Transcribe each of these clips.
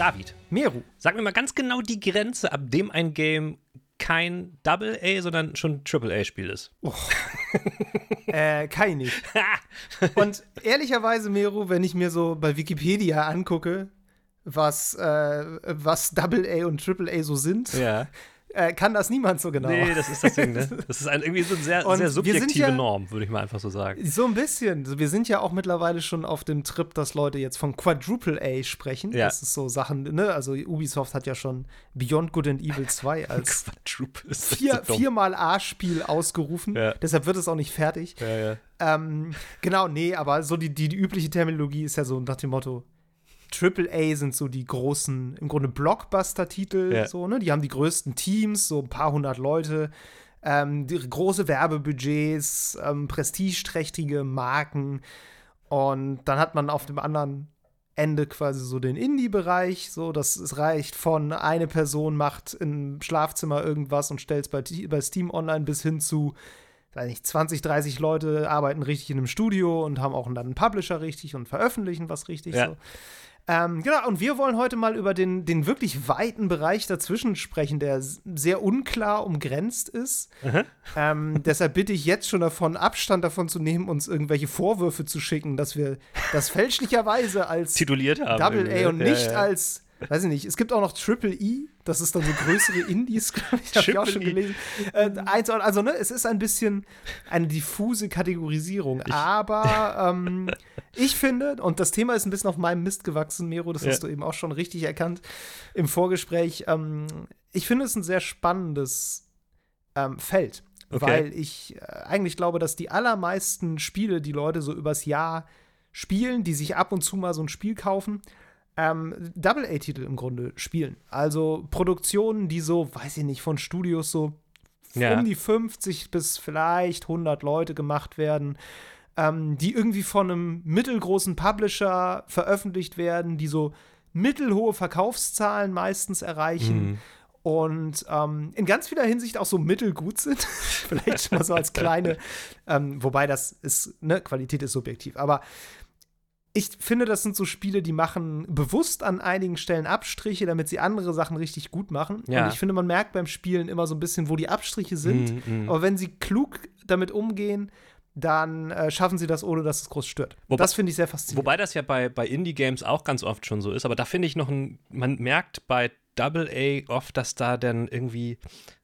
David, Meru. sag mir mal ganz genau die Grenze, ab dem ein Game kein Double A, sondern schon Triple A Spiel ist. Äh, kann ich nicht. Und ehrlicherweise, Meru, wenn ich mir so bei Wikipedia angucke, was, äh, was Double A und Triple A so sind, Ja. Äh, kann das niemand so genau. Nee, das ist das Ding, ne? Das ist ein, irgendwie so eine sehr, Und sehr subjektive ja- Norm, würde ich mal einfach so sagen. So ein bisschen. Wir sind ja auch mittlerweile schon auf dem Trip, dass Leute jetzt von Quadruple A sprechen. Ja. Das ist so Sachen, ne? Also Ubisoft hat ja schon Beyond Good and Evil 2 als vier, so viermal A-Spiel ausgerufen. Ja. Deshalb wird es auch nicht fertig. Ja, ja. Ähm, genau, nee, aber so die, die, die übliche Terminologie ist ja so nach dem Motto, Triple A sind so die großen, im Grunde Blockbuster-Titel, Ja. so, ne? Die haben die größten Teams, so ein paar hundert Leute, ähm, die große Werbebudgets, ähm, prestigeträchtige Marken. Und dann hat man auf dem anderen Ende quasi so den Indie-Bereich, so, das es reicht von eine Person macht im Schlafzimmer irgendwas und stellt es bei, bei Steam online bis hin zu weiß nicht, 20, 30 Leute arbeiten richtig in einem Studio und haben auch dann einen Publisher richtig und veröffentlichen was richtig. Ja. So. Ähm, genau, und wir wollen heute mal über den, den wirklich weiten Bereich dazwischen sprechen, der sehr unklar umgrenzt ist. Ähm, deshalb bitte ich jetzt schon davon, Abstand davon zu nehmen, uns irgendwelche Vorwürfe zu schicken, dass wir das fälschlicherweise als Tituliert haben. Double A und ne? nicht ja, ja. als, weiß ich nicht, es gibt auch noch Triple E, das ist dann so größere Indies, glaube ich, habe ich auch schon E. gelesen. Äh, eins, also, ne, es ist ein bisschen eine diffuse Kategorisierung, aber ähm, ich finde, und das Thema ist ein bisschen auf meinem Mist gewachsen, Mero, das Ja. hast du eben auch schon richtig erkannt im Vorgespräch, ähm, ich finde es ein sehr spannendes ähm, Feld. Okay. Weil ich äh, eigentlich glaube, dass die allermeisten Spiele, die Leute so übers Jahr spielen, die sich ab und zu mal so ein Spiel kaufen, ähm, Double-A-Titel im Grunde spielen. Also Produktionen, die so, weiß ich nicht, von Studios so Ja. um die 50 bis vielleicht 100 Leute gemacht werden, ähm, die irgendwie von einem mittelgroßen Publisher veröffentlicht werden, die so mittelhohe Verkaufszahlen meistens erreichen Mhm. und ähm, in ganz vieler Hinsicht auch so mittelgut sind. Vielleicht schon mal so als kleine, ähm, wobei das ist, ne, Qualität ist subjektiv, aber ich finde, das sind so Spiele, die machen bewusst an einigen Stellen Abstriche, damit sie andere Sachen richtig gut machen. Ja. Und ich finde, man merkt beim Spielen immer so ein bisschen, wo die Abstriche sind. Mhm, mhm. Aber wenn sie klug damit umgehen, dann äh, schaffen sie das, ohne dass es groß stört. Wobei- das finde ich sehr faszinierend. Wobei das ja bei, bei Indie-Games auch ganz oft schon so ist, aber da finde ich noch ein, man merkt bei Double A oft, dass da dann irgendwie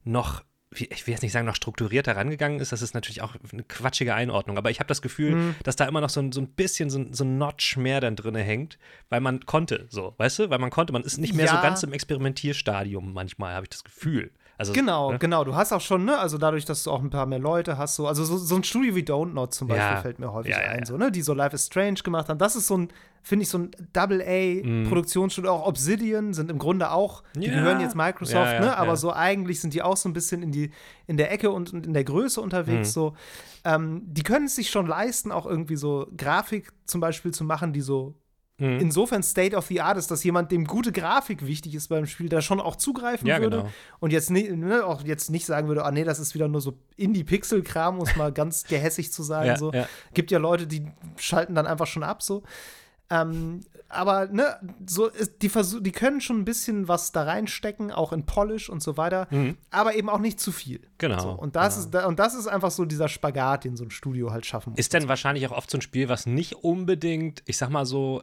noch, ich will jetzt nicht sagen, noch strukturierter rangegangen ist, das ist natürlich auch eine quatschige Einordnung, aber ich habe das Gefühl, Mhm. dass da immer noch so ein, so ein bisschen so ein, so ein Notch mehr dann drin hängt, weil man konnte, so, weißt du, weil man konnte, man ist nicht mehr so Ja. ganz im Experimentierstadium manchmal, habe ich das Gefühl. Also, Genau, ne? genau. Du hast auch schon, ne, also dadurch, dass du auch ein paar mehr Leute hast, so, also so, so ein Studio wie Don't Not zum Beispiel Ja. fällt mir häufig Ja, ja, ein, so, ne, die so Life is Strange gemacht haben. Das ist so ein, finde ich, so ein Double-A-Produktionsstudio. Auch Obsidian sind im Grunde auch, die Mhm. Gehören jetzt Microsoft, ne, aber so eigentlich sind die auch so ein bisschen in die, in der Ecke und, und in der Größe unterwegs, Mhm. so. Ähm, die können es sich schon leisten, auch irgendwie so Grafik zum Beispiel zu machen, die so Mhm. insofern State of the Art ist, dass jemand, dem gute Grafik wichtig ist beim Spiel, da schon auch zugreifen Ja, würde genau. und jetzt, ni- ne, auch jetzt nicht sagen würde, ah nee, das ist wieder nur so Indie-Pixel-Kram, um es mal ganz gehässig zu sagen. Ja, so. ja. Gibt ja Leute, die schalten dann einfach schon ab so. Ähm, aber ne, so ist, die, versuch, die können schon ein bisschen was da reinstecken, auch in Polish und so weiter, aber eben auch nicht zu viel. Genau, So, und, das genau. ist, und das ist einfach so dieser Spagat, den so ein Studio halt schaffen muss. Ist denn wahrscheinlich auch oft so ein Spiel, was nicht unbedingt, ich sag mal so,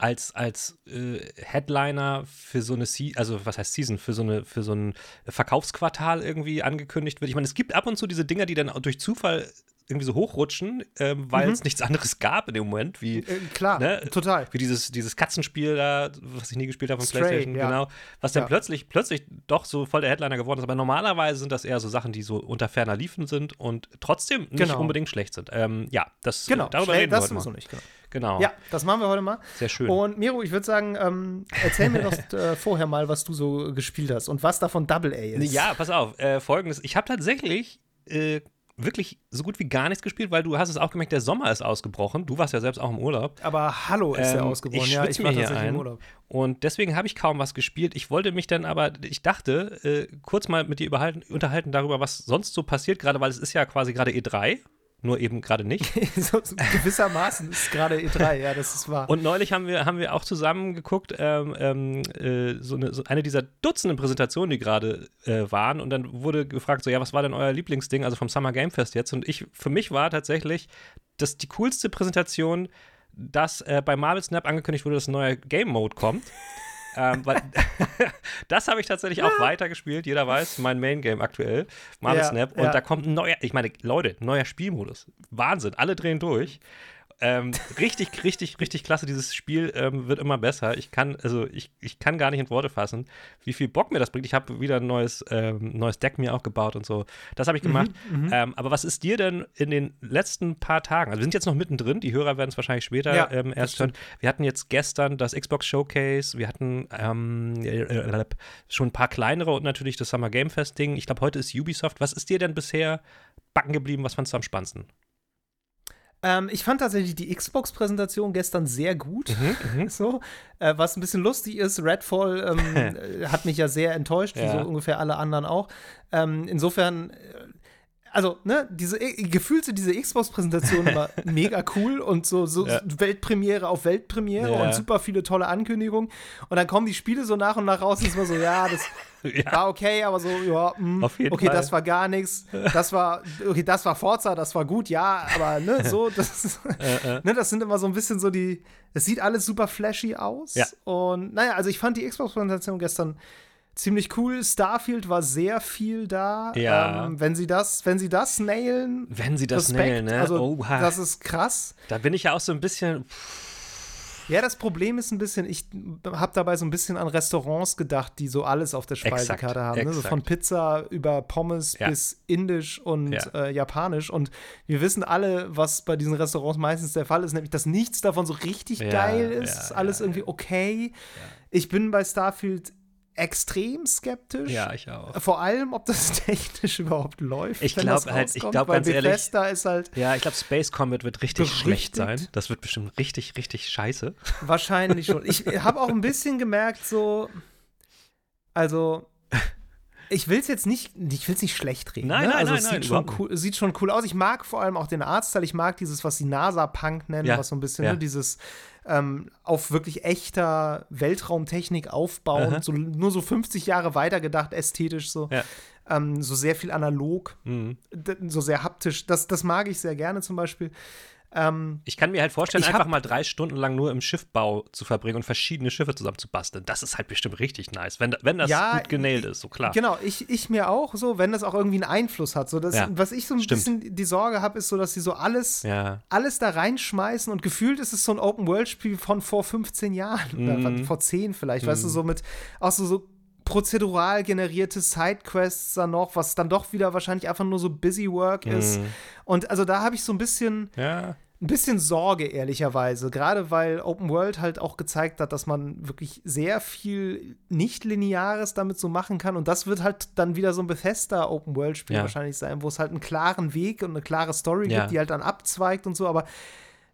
als, als äh, Headliner für so eine Se also was heißt Season, für so eine, für so ein Verkaufsquartal irgendwie angekündigt wird. Ich meine, es gibt ab und zu diese Dinger, die dann durch Zufall irgendwie so hochrutschen, ähm, weil es nichts anderes gab in dem Moment, wie, Äh, klar, ne, total. wie dieses, dieses Katzenspiel da, was ich nie gespielt habe von Stray, PlayStation, ja. genau, was dann Ja. plötzlich, plötzlich doch so voll der Headliner geworden ist. Aber normalerweise sind das eher so Sachen, die so unter ferner Liefen sind und trotzdem nicht Genau. unbedingt schlecht sind. Ähm, ja, das Genau, darüber schnell- reden wir das heute mal. nicht. Genau. Genau. Ja, das machen wir heute mal. Sehr schön. Und Miro, ich würde sagen, ähm, erzähl mir doch äh, vorher mal, was du so gespielt hast und was davon Double A ist. Ja, pass auf. Äh, Folgendes. Ich habe tatsächlich äh, wirklich so gut wie gar nichts gespielt, weil du hast es auch gemerkt, der Sommer ist ausgebrochen. Du warst ja selbst auch im Urlaub. Aber Hallo ist ja Ähm, ausgeworden. ich ja, ich war tatsächlich ein. im Urlaub. Und deswegen habe ich kaum was gespielt. Ich wollte mich dann aber, ich dachte, äh, kurz mal mit dir unterhalten darüber, was sonst so passiert, gerade weil es ist ja quasi gerade E3. Nur eben gerade nicht. so, gewissermaßen ist gerade E3, ja, das ist wahr. Und neulich haben wir, haben wir auch zusammen geguckt, ähm, ähm, äh, so, eine, so, eine, dieser Dutzenden Präsentationen, die gerade äh, waren. Und dann wurde gefragt, so, ja, was war denn euer Lieblingsding, also vom Summer Game Fest jetzt? Und ich, für mich war tatsächlich das die coolste Präsentation, dass äh, bei Marvel Snap angekündigt wurde, dass ein neuer Game Mode kommt. Ähm, weil das habe ich tatsächlich auch weitergespielt. Jeder weiß, mein Main Game aktuell, Marvel Ja, Snap. Und ja. da kommt ein neuer, ich meine, Leute, neuer Spielmodus. Wahnsinn, alle drehen durch. Ähm, richtig, richtig, richtig klasse. Dieses Spiel ähm, wird immer besser. Ich kann, also ich, ich kann gar nicht in Worte fassen, wie viel Bock mir das bringt. Ich habe wieder ein neues, ähm, neues Deck mir auch gebaut und so. Das habe ich gemacht. Ähm, aber was ist dir denn in den letzten paar Tagen? Also wir sind jetzt noch mittendrin, die Hörer werden es wahrscheinlich später Ja, ähm, erst hören. Wir hatten jetzt gestern das Xbox Showcase, wir hatten ähm, äh, schon ein paar kleinere und natürlich das Summer Game Fest Ding. Ich glaube, heute ist Ubisoft. Was ist dir denn bisher backen geblieben? Was fandst du am spannendsten? Ähm, ich fand tatsächlich die Xbox-Präsentation gestern sehr gut. so, äh, was ein bisschen lustig ist, Redfall ähm, äh, hat mich ja sehr enttäuscht, wie Ja. so ungefähr alle anderen auch. Ähm, insofern, äh, also, ne, diese äh, gefühlt so diese Xbox-Präsentation war mega cool und so, so Ja. Weltpremiere auf Weltpremiere Ja. und super viele tolle Ankündigungen. Und dann kommen die Spiele so nach und nach raus und es war so, ja, das ja. war okay, aber so, ja, mh, jeden okay, Fall. das war gar nichts. Das war, okay, das war Forza, das war gut, ja, aber ne, so, das, Äh, ne, das sind immer so ein bisschen so die, es sieht alles super flashy aus. Ja. Und naja, also ich fand die Xbox-Präsentation gestern ziemlich cool. Starfield war sehr viel da. Ja. Ähm, wenn sie das, wenn sie das nailen, Wenn sie das Respekt, nailen, ne? also Oha. das ist krass. da bin ich ja auch so ein bisschen. Ja, das Problem ist ein bisschen, ich habe dabei so ein bisschen an Restaurants gedacht, die so alles auf der Speisekarte haben. Ne? So von Pizza über Pommes Ja. bis Indisch und Ja. äh, Japanisch. Und wir wissen alle, was bei diesen Restaurants meistens der Fall ist, nämlich, dass nichts davon so richtig Ja, geil ist. alles irgendwie okay. Ich bin bei Starfield extrem skeptisch. Ja, ich auch. Vor allem, ob das technisch überhaupt läuft. Ich wenn glaub das halt- ich rauskommt, glaub weil ganz ehrlich- Bethesda ist halt Ja, ich glaube, Space Combat wird richtig Berüchtigt. schlecht sein. Das wird bestimmt richtig, richtig scheiße. Wahrscheinlich schon. Ich habe auch ein bisschen gemerkt, so, also, ich will es jetzt nicht, ich will es nicht schlecht reden. Nein, ne? nein, also, nein, es nein, sieht, schon überhaupt cool, sieht schon cool aus. Ich mag vor allem auch den Artstyle. Ich mag dieses, was die NASA-Punk nennen, Ja, was so ein bisschen, ja. ne, dieses ähm, auf wirklich echter Weltraumtechnik aufbauen, Aha. so, nur so 50 Jahre weitergedacht, ästhetisch so. Ja. Ähm, so sehr viel analog, Mhm. so sehr haptisch. Das, das mag ich sehr gerne zum Beispiel. Ähm, Ich kann mir halt vorstellen, einfach mal drei Stunden lang nur im Schiffbau zu verbringen und verschiedene Schiffe zusammen zu basteln. Das ist halt bestimmt richtig nice, wenn, wenn das Ja, gut genäht ist, so klar. Genau, ich, ich mir auch so, wenn das auch irgendwie einen Einfluss hat. So, das, Ja, was ich so ein stimmt. bisschen die Sorge habe, ist so, dass sie so alles, Ja. alles da reinschmeißen und gefühlt ist es so ein Open-World-Spiel von vor 15 Jahren oder Mhm. vor 10 vielleicht, weißt du, so mit auch so, so prozedural generierte Sidequests dann noch, was dann doch wieder wahrscheinlich einfach nur so Busy Work ist. Mhm. Und also da habe ich so ein bisschen Ja. ein bisschen Sorge, ehrlicherweise. Gerade weil Open World halt auch gezeigt hat, dass man wirklich sehr viel Nicht-Lineares damit so machen kann. Und das wird halt dann wieder so ein Bethesda Open World-Spiel Ja. wahrscheinlich sein, wo es halt einen klaren Weg und eine klare Story Ja. gibt, die halt dann abzweigt und so, aber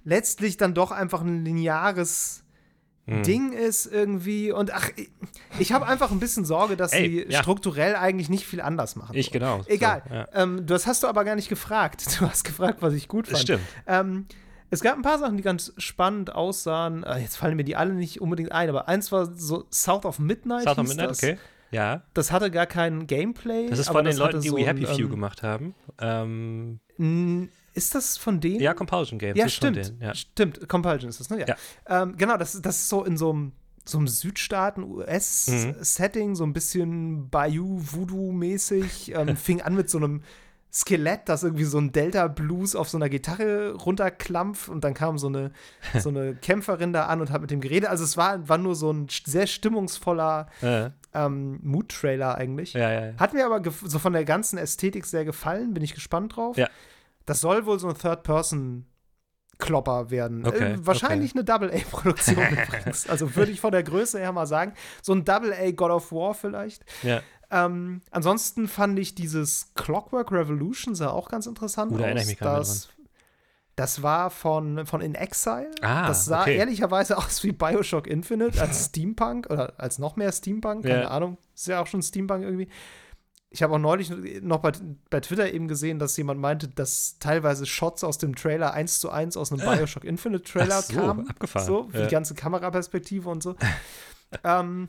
letztlich dann doch einfach ein lineares Mhm. Ding ist irgendwie. Und ach, ich, habe einfach ein bisschen Sorge, dass Ey, sie ja. strukturell eigentlich nicht viel anders machen. Ich genau. Egal. So, ja. ähm, das hast du aber gar nicht gefragt. Du hast gefragt, was ich gut fand. Stimmt. Ähm, es gab ein paar Sachen, die ganz spannend aussahen. Äh, jetzt fallen mir die alle nicht unbedingt ein, aber eins war so South of Midnight. South of Midnight, das. okay. Ja. Das hatte gar kein Gameplay. Das ist von den Leuten, die so We Happy Few ähm, gemacht haben. Ähm, Ist das von denen? ja, Compulsion Games. Ja, ist von stimmt. denen, ja. Stimmt. Compulsion ist das, ne? Ja. Ja. Ähm, genau, das, das ist so in so einem so einem Mhm. Südstaaten-US-Setting, so ein bisschen Bayou-Voodoo-mäßig. Ähm, fing an mit so einem Skelett, das irgendwie so ein Delta-Blues auf so einer Gitarre runterklampft und dann kam so eine, so eine Kämpferin da an und hat mit dem geredet. Also es war, war nur so ein sehr stimmungsvoller Äh, ähm, Mood-Trailer eigentlich. ja, ja, ja. Hat mir aber so von der ganzen Ästhetik sehr gefallen, bin ich gespannt drauf. Ja. Das soll wohl so ein Third-Person-Klopper werden. Okay, äh, wahrscheinlich eine Double-A-Produktion übrigens. Also würde ich von der Größe her mal sagen. So ein Double-A God of War vielleicht. ja. Ähm, ansonsten fand ich dieses Clockwork Revolution sah auch ganz interessant Uh, da aus. ich das, das war von, von In Exile. Ah, das sah okay. ehrlicherweise aus wie Bioshock Infinite als Steampunk oder als noch mehr Steampunk, keine Ja. Ahnung. Ist ja auch schon Steampunk irgendwie. Ich habe auch neulich noch bei, bei, Twitter eben gesehen, dass jemand meinte, dass teilweise Shots aus dem Trailer eins zu eins aus einem Bioshock Infinite Trailer so, kamen. Abgefahren. So, für ja. die ganze Kameraperspektive und so. ähm,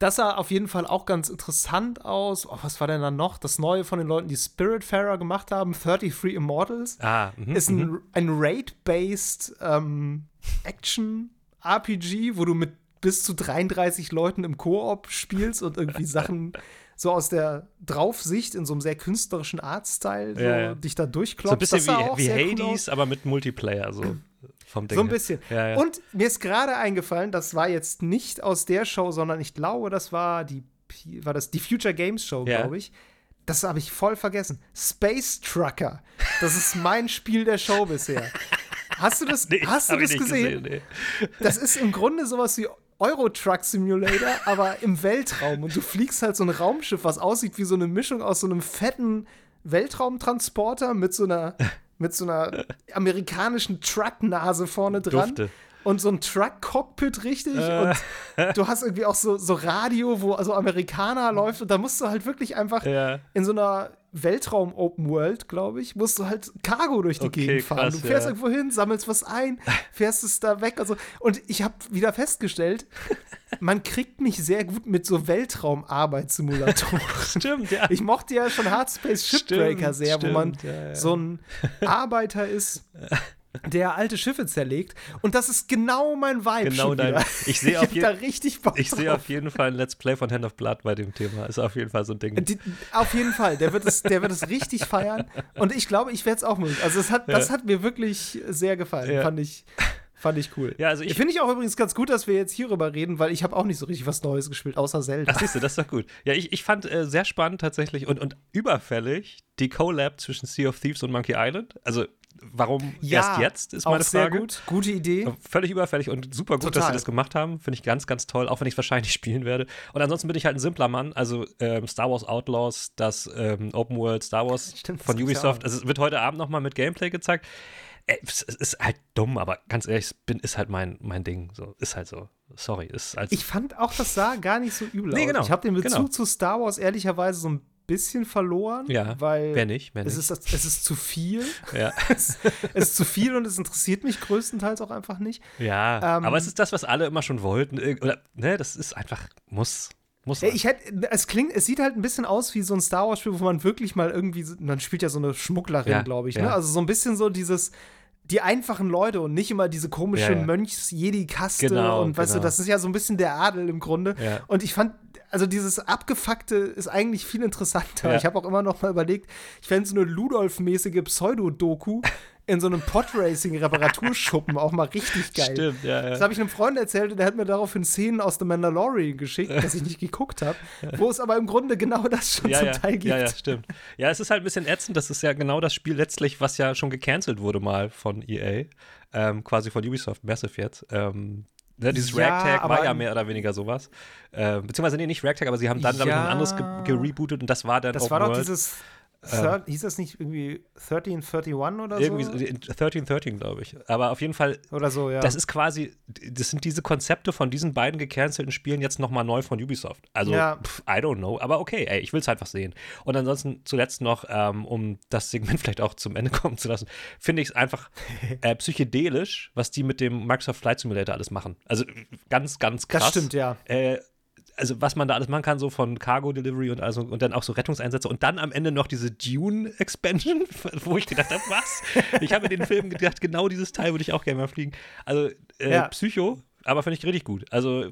das sah auf jeden Fall auch ganz interessant aus. Oh, was war denn dann noch? Das neue von den Leuten, die Spiritfarer gemacht haben, 33 Immortals, ah, mh, ist ein, mhm. ein Raid-based ähm, Action-RPG, wo du mit bis zu 33 Leuten im Koop spielst und irgendwie Sachen so aus der Draufsicht in so einem sehr künstlerischen Artstyle so ja, ja. dich da durchklopft. So ein bisschen wie, wie Hades, cool aber mit Multiplayer so. Vom Ding so ein bisschen. Ja, und mir ist gerade eingefallen, das war jetzt nicht aus der Show, sondern ich glaube, das war die, war das die Future Games Show, glaube ich. Das habe ich voll vergessen. Space Trucker. Das ist mein Spiel der Show bisher. Hast du das, nee, hast du das gesehen? gesehen nee. Das ist im Grunde sowas wie Euro Truck Simulator, aber im Weltraum. Und du fliegst halt so ein Raumschiff, was aussieht wie so eine Mischung aus so einem fetten Weltraumtransporter mit so einer, mit so einer amerikanischen Trucknase vorne dran. Dufte und so ein Truck-Cockpit richtig. Äh. Und du hast irgendwie auch so, so Radio, wo also Amerikaner läuft. Und da musst du halt wirklich einfach ja. in so einer Weltraum-Open World, glaube ich, musst du halt Cargo durch die okay, Gegend fahren. Krass, du fährst ja. irgendwo hin, sammelst was ein, fährst es da weg. Also, und ich habe wieder festgestellt, man kriegt mich sehr gut mit so Weltraumarbeitssimulatoren. Stimmt, ja. Ich mochte ja schon Hardspace Shipbreaker stimmt, sehr, stimmt, wo man ja, ja. so ein Arbeiter ist der alte Schiffe zerlegt. Und das ist genau mein Vibe. Genau dein. Ich sehe auf, je ich seh auf jeden Fall ein Let's Play von Hand of Blood bei dem Thema. Ist auf jeden Fall so ein Ding. Die, auf jeden Fall. Der wird es, der wird es richtig feiern. Und ich glaube, ich werde es auch mögen. Also, es hat, ja. das hat mir wirklich sehr gefallen. Ja. Fand ich. Fand ich cool. Ja, also ich finde ich auch übrigens ganz gut, dass wir jetzt hierüber reden, weil ich habe auch nicht so richtig was Neues gespielt, außer Zelda. Ach, siehst du, das ist doch gut. Ja, ich, ich fand äh, sehr spannend tatsächlich und, und überfällig die Collab zwischen Sea of Thieves und Monkey Island. Also Warum ja, erst jetzt, ist meine Frage. Sehr gut. Gute Idee. Völlig überfällig und super gut, Total. dass sie das gemacht haben. Finde ich ganz, ganz toll, auch wenn ich es wahrscheinlich spielen werde. Und ansonsten bin ich halt ein simpler Mann. Also ähm, Star Wars Outlaws, das ähm, Open World Star Wars Stimmt, von Ubisoft. Also es wird heute Abend nochmal mit Gameplay gezeigt. Ey, es ist halt dumm, aber ganz ehrlich, es bin, ist halt mein, mein Ding. So, ist halt so. Sorry. Ist halt ich fand auch, das sah gar nicht so übel nee, aus. Genau, ich habe den Bezug genau. zu Star Wars ehrlicherweise so ein bisschen verloren. Ja, weil wer nicht, wer nicht. Es, ist, es ist zu viel. Ja. es, es, ist zu viel und es interessiert mich größtenteils auch einfach nicht. Ja, ähm, aber es ist das, was alle immer schon wollten. Oder, ne, das ist einfach, muss. Muss ich hätte, es klingt, es sieht halt ein bisschen aus wie so ein Star Wars-Spiel, wo man wirklich mal irgendwie, man spielt ja so eine Schmugglerin, ja, glaube ich, ne? Also so ein bisschen so dieses, die einfachen Leute und nicht immer diese komische ja, ja. Mönchs-Jedi-Kaste genau, und weißt genau. du, das ist ja so ein bisschen der Adel im Grunde. Ja. Und ich fand, also dieses Abgefuckte ist eigentlich viel interessanter. Ich habe auch immer noch mal überlegt, ich fände so eine Ludolf-mäßige Pseudo-Doku in so einem Podracing-Reparaturschuppen auch mal richtig geil. Stimmt, ja, ja. Das habe ich einem Freund erzählt und der hat mir daraufhin Szenen aus The Mandalorian geschickt, das ich nicht geguckt habe, wo es aber im Grunde genau das schon ja, zum ja. Teil gibt. Ja, ja, stimmt. Ja, es ist halt ein bisschen ätzend. Das ist ja genau das Spiel letztlich, was ja schon gecancelt wurde mal von EA, ähm, quasi von Ubisoft Massive jetzt. Ähm, Ne, dieses ja, Ragtag war ja mehr oder weniger sowas. Äh, beziehungsweise, nee, nicht Ragtag, aber sie haben dann, ja, ich, ein anderes gerebootet ge und das war dann Das war doch World. dieses Third, hieß das nicht irgendwie 1331 oder so? Irgendwie 1313, glaube ich. Aber auf jeden Fall. Oder so, ja. Das ist quasi, das sind diese Konzepte von diesen beiden gecancelten Spielen jetzt nochmal neu von Ubisoft. Also, ja. pff, I don't know. Aber okay, ey, ich will es einfach sehen. Und ansonsten zuletzt noch, ähm, um das Segment vielleicht auch zum Ende kommen zu lassen, finde ich es einfach äh, psychedelisch, was die mit dem Microsoft Flight Simulator alles machen. Also ganz, ganz krass. Das stimmt, ja. Äh, also was man da alles machen kann, so von Cargo Delivery und also und dann auch so Rettungseinsätze und dann am Ende noch diese Dune Expansion, wo ich gedacht habe, was? Ich habe in den Film gedacht, genau dieses Teil würde ich auch gerne mal fliegen. Also äh, ja. Psycho, aber finde ich richtig gut. Also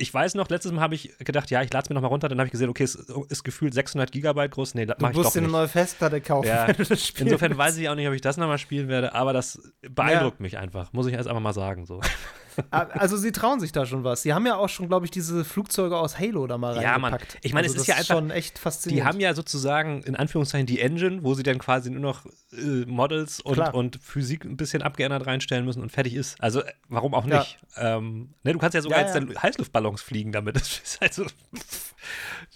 ich weiß noch, letztes Mal habe ich gedacht, ja, ich lade es mir noch mal runter. Dann habe ich gesehen, okay, es ist gefühlt 600 Gigabyte groß. Nee, das mache ich doch nicht. Du musst dir eine neue Festplatte kaufen, ja. wenn du das spielst. Insofern weiß ich auch nicht, ob ich das noch mal spielen werde, aber das beeindruckt ja. mich einfach. Muss ich erst einfach mal sagen. So. Also sie trauen sich da schon was. Sie haben ja auch schon, glaube ich, diese Flugzeuge aus Halo da mal reingepackt. Ja, Mann. Ich meine, also es ist ja einfach schon echt faszinierend. Die haben ja sozusagen in Anführungszeichen die Engine, wo sie dann quasi nur noch äh, Models und, Klar. und Physik ein bisschen abgeändert reinstellen müssen und fertig ist. Also, äh, warum auch nicht? Ähm, ne, du kannst ja sogar Ja, jetzt ja. dann Heißluftballons fliegen damit. Das ist halt so,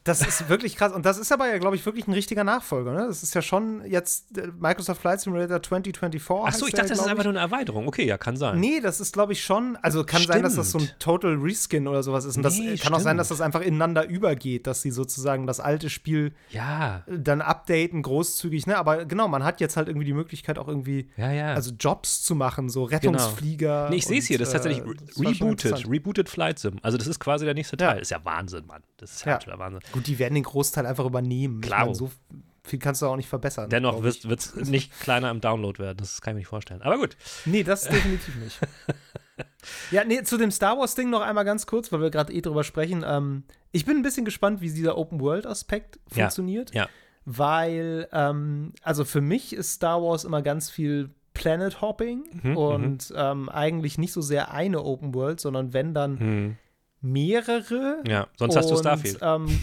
Das ist wirklich krass. Und das ist aber ja, glaube ich, wirklich ein richtiger Nachfolger. Ne? Das ist ja schon jetzt äh, Microsoft Flight Simulator 2024. ach so, ich dachte, das ist einfach nur eine Erweiterung. Okay, ja, kann sein. Nee, das ist, glaube ich, schon. Also kann sein, dass das so ein Stimmt. Total Reskin oder sowas ist. Und das Nee, äh, kann auch sein, stimmt. dass das einfach ineinander übergeht, dass sie sozusagen das alte Spiel Ja, dann updaten, großzügig. Ne? Aber genau, man hat jetzt halt irgendwie die Möglichkeit, auch irgendwie ja, ja. also Jobs zu machen, so Rettungsflieger. Nee, ich sehe es hier, das ist tatsächlich äh, das rebooted, rebooted Flight Sim. Also das ist quasi der nächste. Teil. Ist ja Wahnsinn, Mann. Das ist ja, Ja. absoluter Wahnsinn. Gut, die werden den Großteil einfach übernehmen. Ich Klaro. meine, so viel kannst du auch nicht verbessern. Dennoch ich. wird es nicht kleiner im Download werden. Das kann ich mir nicht vorstellen. Aber gut. Nee, das definitiv nicht. ja, nee, zu dem Star Wars-Ding noch einmal ganz kurz, weil wir gerade eh drüber sprechen. Ähm, ich bin ein bisschen gespannt, wie dieser Open-World-Aspekt Ja, funktioniert. ja. Weil, ähm, also für mich ist Star Wars immer ganz viel Planet Hopping Mhm, und ähm, eigentlich nicht so sehr eine Open World, sondern wenn dann Hm. mehrere. Ja, sonst hast du Und, Starfield. Ähm,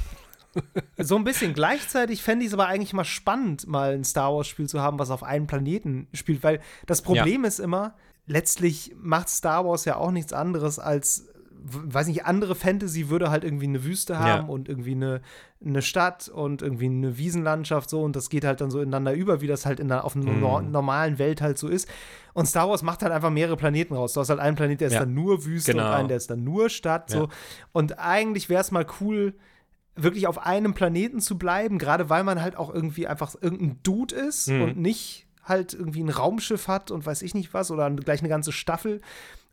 so ein bisschen gleichzeitig fände ich es aber eigentlich mal spannend, mal ein Star Wars-Spiel zu haben, was auf einem Planeten spielt, weil das Problem ist immer, letztlich macht Star Wars ja auch nichts anderes als, weiß nicht, andere Fantasy würde halt irgendwie eine Wüste haben Ja. und irgendwie eine, eine Stadt und irgendwie eine Wiesenlandschaft so und das geht halt dann so ineinander über, wie das halt in der, auf einer Mhm. nor- normalen Welt halt so ist. Und Star Wars macht halt einfach mehrere Planeten raus. Du hast halt einen Planet, der ist Ja. dann nur Wüste Genau. und einen, der ist dann nur Stadt. So. Ja. Und eigentlich wäre es mal cool, wirklich auf einem Planeten zu bleiben, gerade weil man halt auch irgendwie einfach irgendein Dude ist Mhm. und nicht halt irgendwie ein Raumschiff hat und weiß ich nicht was oder gleich eine ganze Staffel.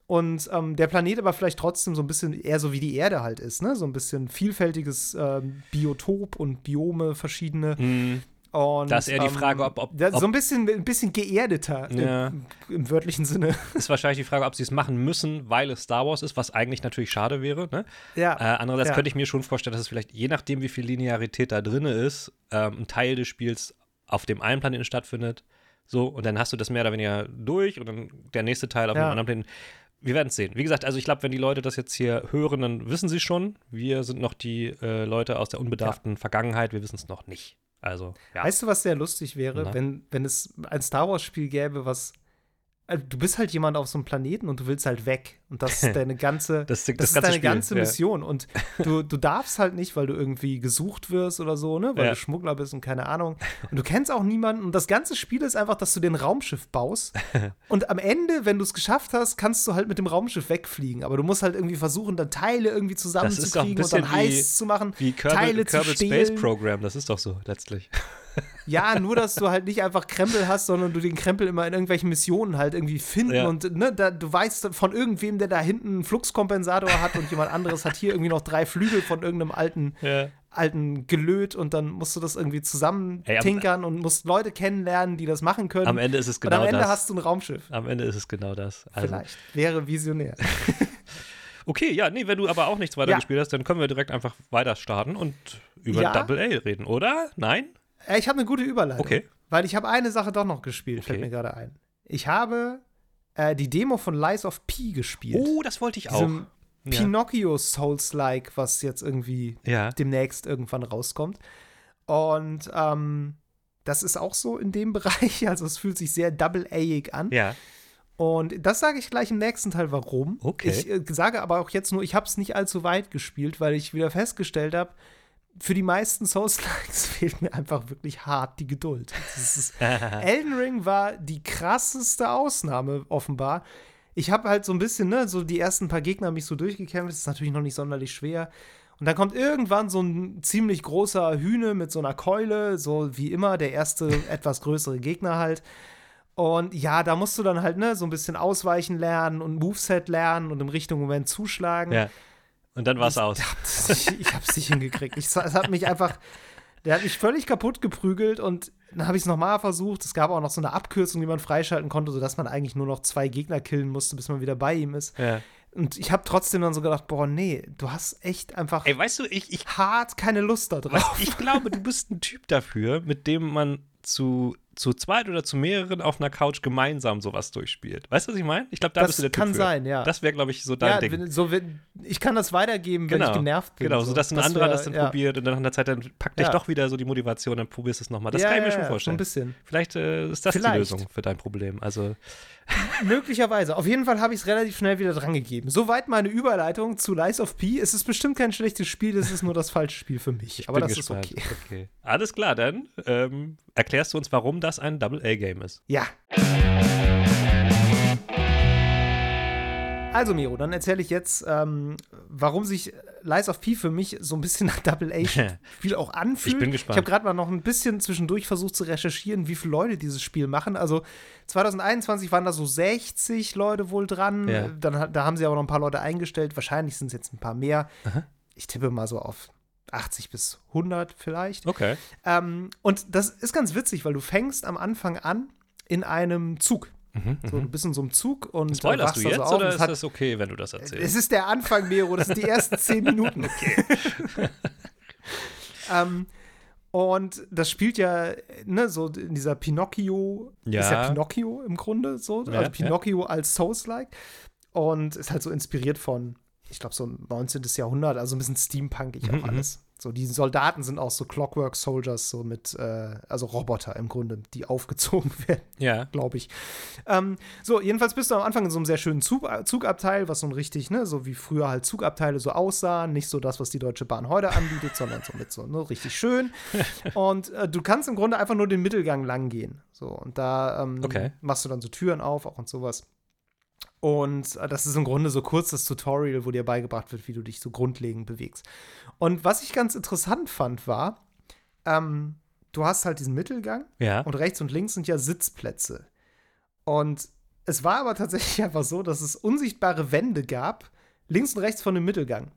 Und ähm, der Planet aber vielleicht trotzdem so ein bisschen eher so wie die Erde halt ist, ne? So ein bisschen vielfältiges ähm, Biotop und Biome verschiedene. Hm. Und, Da ist eher die ähm, Frage, ob- ob- ja, ob- so ein bisschen, ein bisschen geerdeter Ja. im, im wörtlichen Sinne. Ist wahrscheinlich die Frage, ob sie es machen müssen, weil es Star Wars ist, was eigentlich natürlich schade wäre. Ne? Ja. Äh, andererseits Ja. könnte ich mir schon vorstellen, dass es vielleicht, je nachdem, wie viel Linearität da drin ist, ähm, ein Teil des Spiels auf dem einen Planeten stattfindet. So, und dann hast du das mehr oder weniger durch und dann der nächste Teil auf Ja. einem anderen Planeten. Wir werden es sehen. Wie gesagt, also ich glaube, wenn die Leute das jetzt hier hören, dann wissen sie schon. Wir sind noch die äh, Leute aus der unbedarften Vergangenheit. Wir wissen es noch nicht. Also, ja. Weißt du, was sehr lustig wäre, Na? wenn, wenn es ein Star Wars-Spiel gäbe, was. Also, du bist halt jemand auf so einem Planeten und du willst halt weg. Und das ist deine ganze. Das- das ist ganze deine Spiel, ganze ja. Mission. Und du, du darfst halt nicht, weil du irgendwie gesucht wirst oder so, ne? Weil Ja. du Schmuggler bist und keine Ahnung. Und du kennst auch niemanden. Und das ganze Spiel ist einfach, dass du den Raumschiff baust. und am Ende, wenn du es geschafft hast, kannst du halt mit dem Raumschiff wegfliegen. Aber du musst halt irgendwie versuchen, dann Teile irgendwie Das zusammenzukriegen und dann wie- Heists zu machen, Wie Kerbal, Teile Kerbal zu Space. Program, das ist doch so letztlich. Ja, nur dass du halt nicht einfach Krempel hast, sondern du den Krempel immer in irgendwelchen Missionen halt irgendwie finden Ja. und ne, da, du weißt von irgendwem, der da hinten einen Fluxkompensator hat und jemand anderes hat hier irgendwie noch drei Flügel von irgendeinem alten, Ja. alten Gelöt und dann musst du das irgendwie zusammen tinkern und musst Leute kennenlernen, die das machen können. Am Ende ist es und am genau Ende das. hast du ein Raumschiff. Am Ende ist es genau das. Also, Vielleicht. Wäre visionär. Okay, ja, nee, wenn du aber auch nichts weiter Ja. gespielt hast, dann können wir direkt einfach weiter starten und über Ja. Double A reden, oder? Nein? Äh, ich habe eine gute Überleitung. Okay. Weil ich habe eine Sache doch noch gespielt, fällt Okay. mir gerade ein. Ich habe äh, die Demo von Lies of P gespielt. Oh, das wollte ich auch. Ja. Pinocchio Souls-like, was jetzt irgendwie Ja. demnächst irgendwann rauskommt. Und ähm, das ist auch so in dem Bereich, also es fühlt sich sehr double-A-ig an. Ja. Und das sage ich gleich im nächsten Teil, warum. Okay. Ich äh, sage aber auch jetzt nur, ich habe es nicht allzu weit gespielt, weil ich wieder festgestellt habe, für die meisten Souls-Likes fehlt mir einfach wirklich hart die Geduld. Ist, Elden Ring war die krasseste Ausnahme offenbar. Ich habe halt so ein bisschen, ne, so die ersten paar Gegner mich so durchgekämpft. Das ist natürlich noch nicht sonderlich schwer. Und dann kommt irgendwann so ein ziemlich großer Hühne mit so einer Keule, so wie immer, der erste etwas größere Gegner halt. Und ja, da musst du dann halt, ne, so ein bisschen ausweichen lernen und Moveset lernen und im richtigen Moment zuschlagen. ja. Und dann war es aus. Ich, ich hab's nicht hingekriegt. Ich, es hat mich einfach, der hat mich völlig kaputt geprügelt und dann habe ich es nochmal versucht. Es gab auch noch so eine Abkürzung, die man freischalten konnte, sodass man eigentlich nur noch zwei Gegner killen musste, bis man wieder bei ihm ist. Ja. Und ich habe trotzdem dann so gedacht, boah, nee, du hast echt einfach Ey, weißt du, ich, ich, hart keine Lust da drauf. ich glaube, du bist ein Typ dafür, mit dem man zu zu zweit oder zu mehreren auf einer Couch gemeinsam sowas durchspielt. Weißt du, was ich meine? Ich glaube, da Das bist du der kann Typ für. sein, ja. Das wäre, glaube ich, so dein Ja, Ding. wenn, so, wenn, ich kann das weitergeben, wenn genau. ich genervt bin. Genau, so dass ein anderer das dann ja. probiert und dann nach einer Zeit dann packt dich doch wieder so die Motivation, dann probierst du es nochmal. Das kann ich mir schon vorstellen. So ein bisschen. Vielleicht äh, ist das die Vielleicht. Lösung für dein Problem. Also, Möglicherweise. Auf jeden Fall habe ich es relativ schnell wieder drangegeben. Soweit meine Überleitung zu Lies of P. Es ist bestimmt kein schlechtes Spiel, es ist nur das falsche Spiel für mich. ich Aber das gespannt. ist okay. okay. Alles klar, dann ähm, erklärst du uns, warum das ein Double-A-Game ist. Ja. Also, Miro, dann erzähle ich jetzt, ähm, warum sich Lies of P für mich so ein bisschen nach Double A-Spiel auch anfühlt. Ich bin gespannt. Ich habe gerade mal noch ein bisschen zwischendurch versucht zu recherchieren, wie viele Leute dieses Spiel machen. Also 2021 waren da so 60 Leute wohl dran. Ja. Dann, da haben sie aber noch ein paar Leute eingestellt. Wahrscheinlich sind es jetzt ein paar mehr. Ich tippe mal so auf 80 bis 100 vielleicht. Okay. Ähm, und das ist ganz witzig, weil du fängst am Anfang an in einem Zug. So, du bist in so einem Zug und äh, Mhm, Spoilerst du jetzt und oder ist hat- das okay, wenn du das erzählst? es ist der Anfang, Mero, das sind die ersten zehn Minuten. Okay. ähm, und das spielt ja, ne, so in dieser Pinocchio, Ja. ist ja Pinocchio im Grunde so, Ja, also ja. Pinocchio als Souls-like und ist halt so inspiriert von, ich glaube, so 19. Jahrhundert, also ein bisschen steampunkig Mhm, auch alles. So, die Soldaten sind auch so Clockwork Soldiers, so mit, äh, also Roboter im Grunde, die aufgezogen werden ja. glaube ich. Ähm, so, jedenfalls bist du am Anfang in so einem sehr schönen Zug, Zugabteil, was so ein richtig, ne, so wie früher halt Zugabteile so aussahen. Nicht so das, was die Deutsche Bahn heute anbietet, sondern so mit so, ne, richtig schön. Und äh, du kannst im Grunde einfach nur den Mittelgang lang gehen. So, und da ähm, Okay. machst du dann so Türen auf, auch und sowas. Und äh, das ist im Grunde so kurz das Tutorial, wo dir beigebracht wird, wie du dich so grundlegend bewegst. Und was ich ganz interessant fand, war, ähm, du hast halt diesen Mittelgang Ja. und rechts und links sind ja Sitzplätze. Und es war aber tatsächlich einfach so, dass es unsichtbare Wände gab, links und rechts von dem Mittelgang.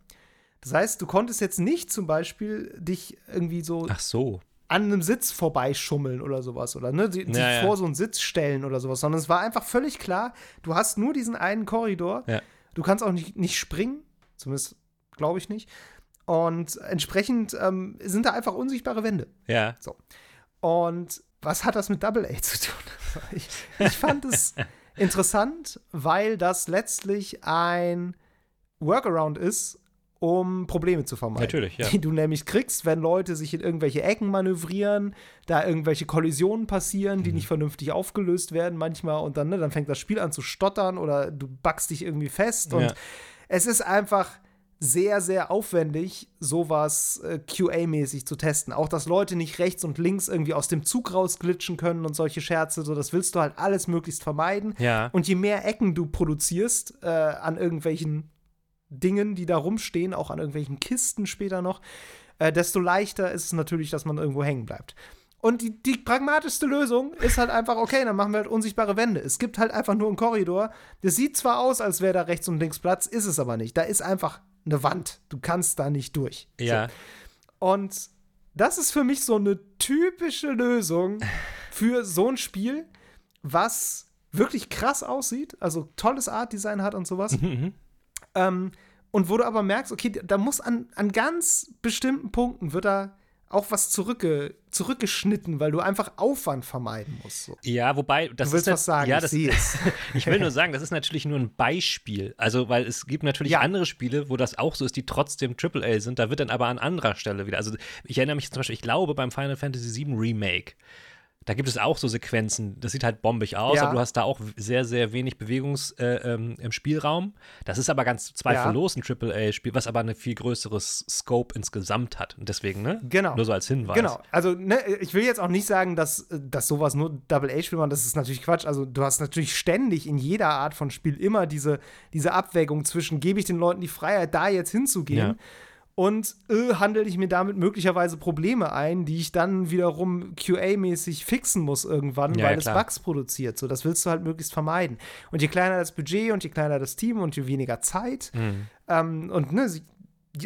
Das heißt, du konntest jetzt nicht zum Beispiel dich irgendwie so Ach so. An einem Sitz vorbeischummeln oder sowas oder ne, die, Ja, sich ja. vor so einen Sitz stellen oder sowas, sondern es war einfach völlig klar, du hast nur diesen einen Korridor. Ja. Du kannst auch nicht, nicht springen, zumindest glaube ich nicht. Und entsprechend ähm, sind da einfach unsichtbare Wände. Ja. Und was hat das mit Double A zu tun? Ich, ich fand es interessant, weil das letztlich ein Workaround ist, um Probleme zu vermeiden. Natürlich, ja. Die du nämlich kriegst, wenn Leute sich in irgendwelche Ecken manövrieren, da irgendwelche Kollisionen passieren, Mhm. die nicht vernünftig aufgelöst werden manchmal und dann, ne, dann fängt das Spiel an zu stottern oder du backst dich irgendwie fest und Ja. es ist einfach sehr, sehr aufwendig, sowas äh, QA-mäßig zu testen. Auch, dass Leute nicht rechts und links irgendwie aus dem Zug rausglitschen können und solche Scherze, so das willst du halt alles möglichst vermeiden. Ja. Und je mehr Ecken du produzierst äh, an irgendwelchen Dingen, die da rumstehen, auch an irgendwelchen Kisten später noch, äh, desto leichter ist es natürlich, dass man irgendwo hängen bleibt. Und die, die pragmatischste Lösung ist halt einfach, okay, dann machen wir halt unsichtbare Wände. Es gibt halt einfach nur einen Korridor. Das sieht zwar aus, als wäre da rechts und links Platz, ist es aber nicht. Da ist einfach eine Wand. Du kannst da nicht durch. Ja. Und das ist für mich so eine typische Lösung für so ein Spiel, was wirklich krass aussieht, also tolles Art-Design hat und sowas. Mhm. Ähm, und wo du aber merkst, okay, da muss an, an ganz bestimmten Punkten wird da auch was zurückge zurückgeschnitten, weil du einfach Aufwand vermeiden musst. So. Ja, wobei, das Du willst ist was sagen, Ja, ich das, ich will nur sagen, das ist natürlich nur ein Beispiel. Also, weil es gibt natürlich Ja. andere Spiele, wo das auch so ist, die trotzdem AAA sind. Da wird dann aber an anderer Stelle wieder. Also, ich erinnere mich zum Beispiel, ich glaube, beim Final Fantasy VII Remake. Da gibt es auch so Sequenzen, das sieht halt bombig aus, Ja. aber du hast da auch sehr, sehr wenig Bewegungs äh, ähm, im Spielraum. Das ist aber ganz zweifellos ein AAA-Spiel, was aber ein viel größeres Scope insgesamt hat. Und deswegen, ne? Genau. Nur so als Hinweis. Genau. Also, ne, ich will jetzt auch nicht sagen, dass, dass sowas nur Double-A-Spiel machen. Das ist natürlich Quatsch. Also, du hast natürlich ständig in jeder Art von Spiel immer diese, diese Abwägung zwischen, gebe ich den Leuten die Freiheit, da jetzt hinzugehen Ja. Und äh, handle ich mir damit möglicherweise Probleme ein, die ich dann wiederum QA-mäßig fixen muss irgendwann, Ja, weil ja, es. Bugs produziert. So, das willst du halt möglichst vermeiden. Und je kleiner das Budget und je kleiner das Team und je weniger Zeit, Mhm. ähm, und ne,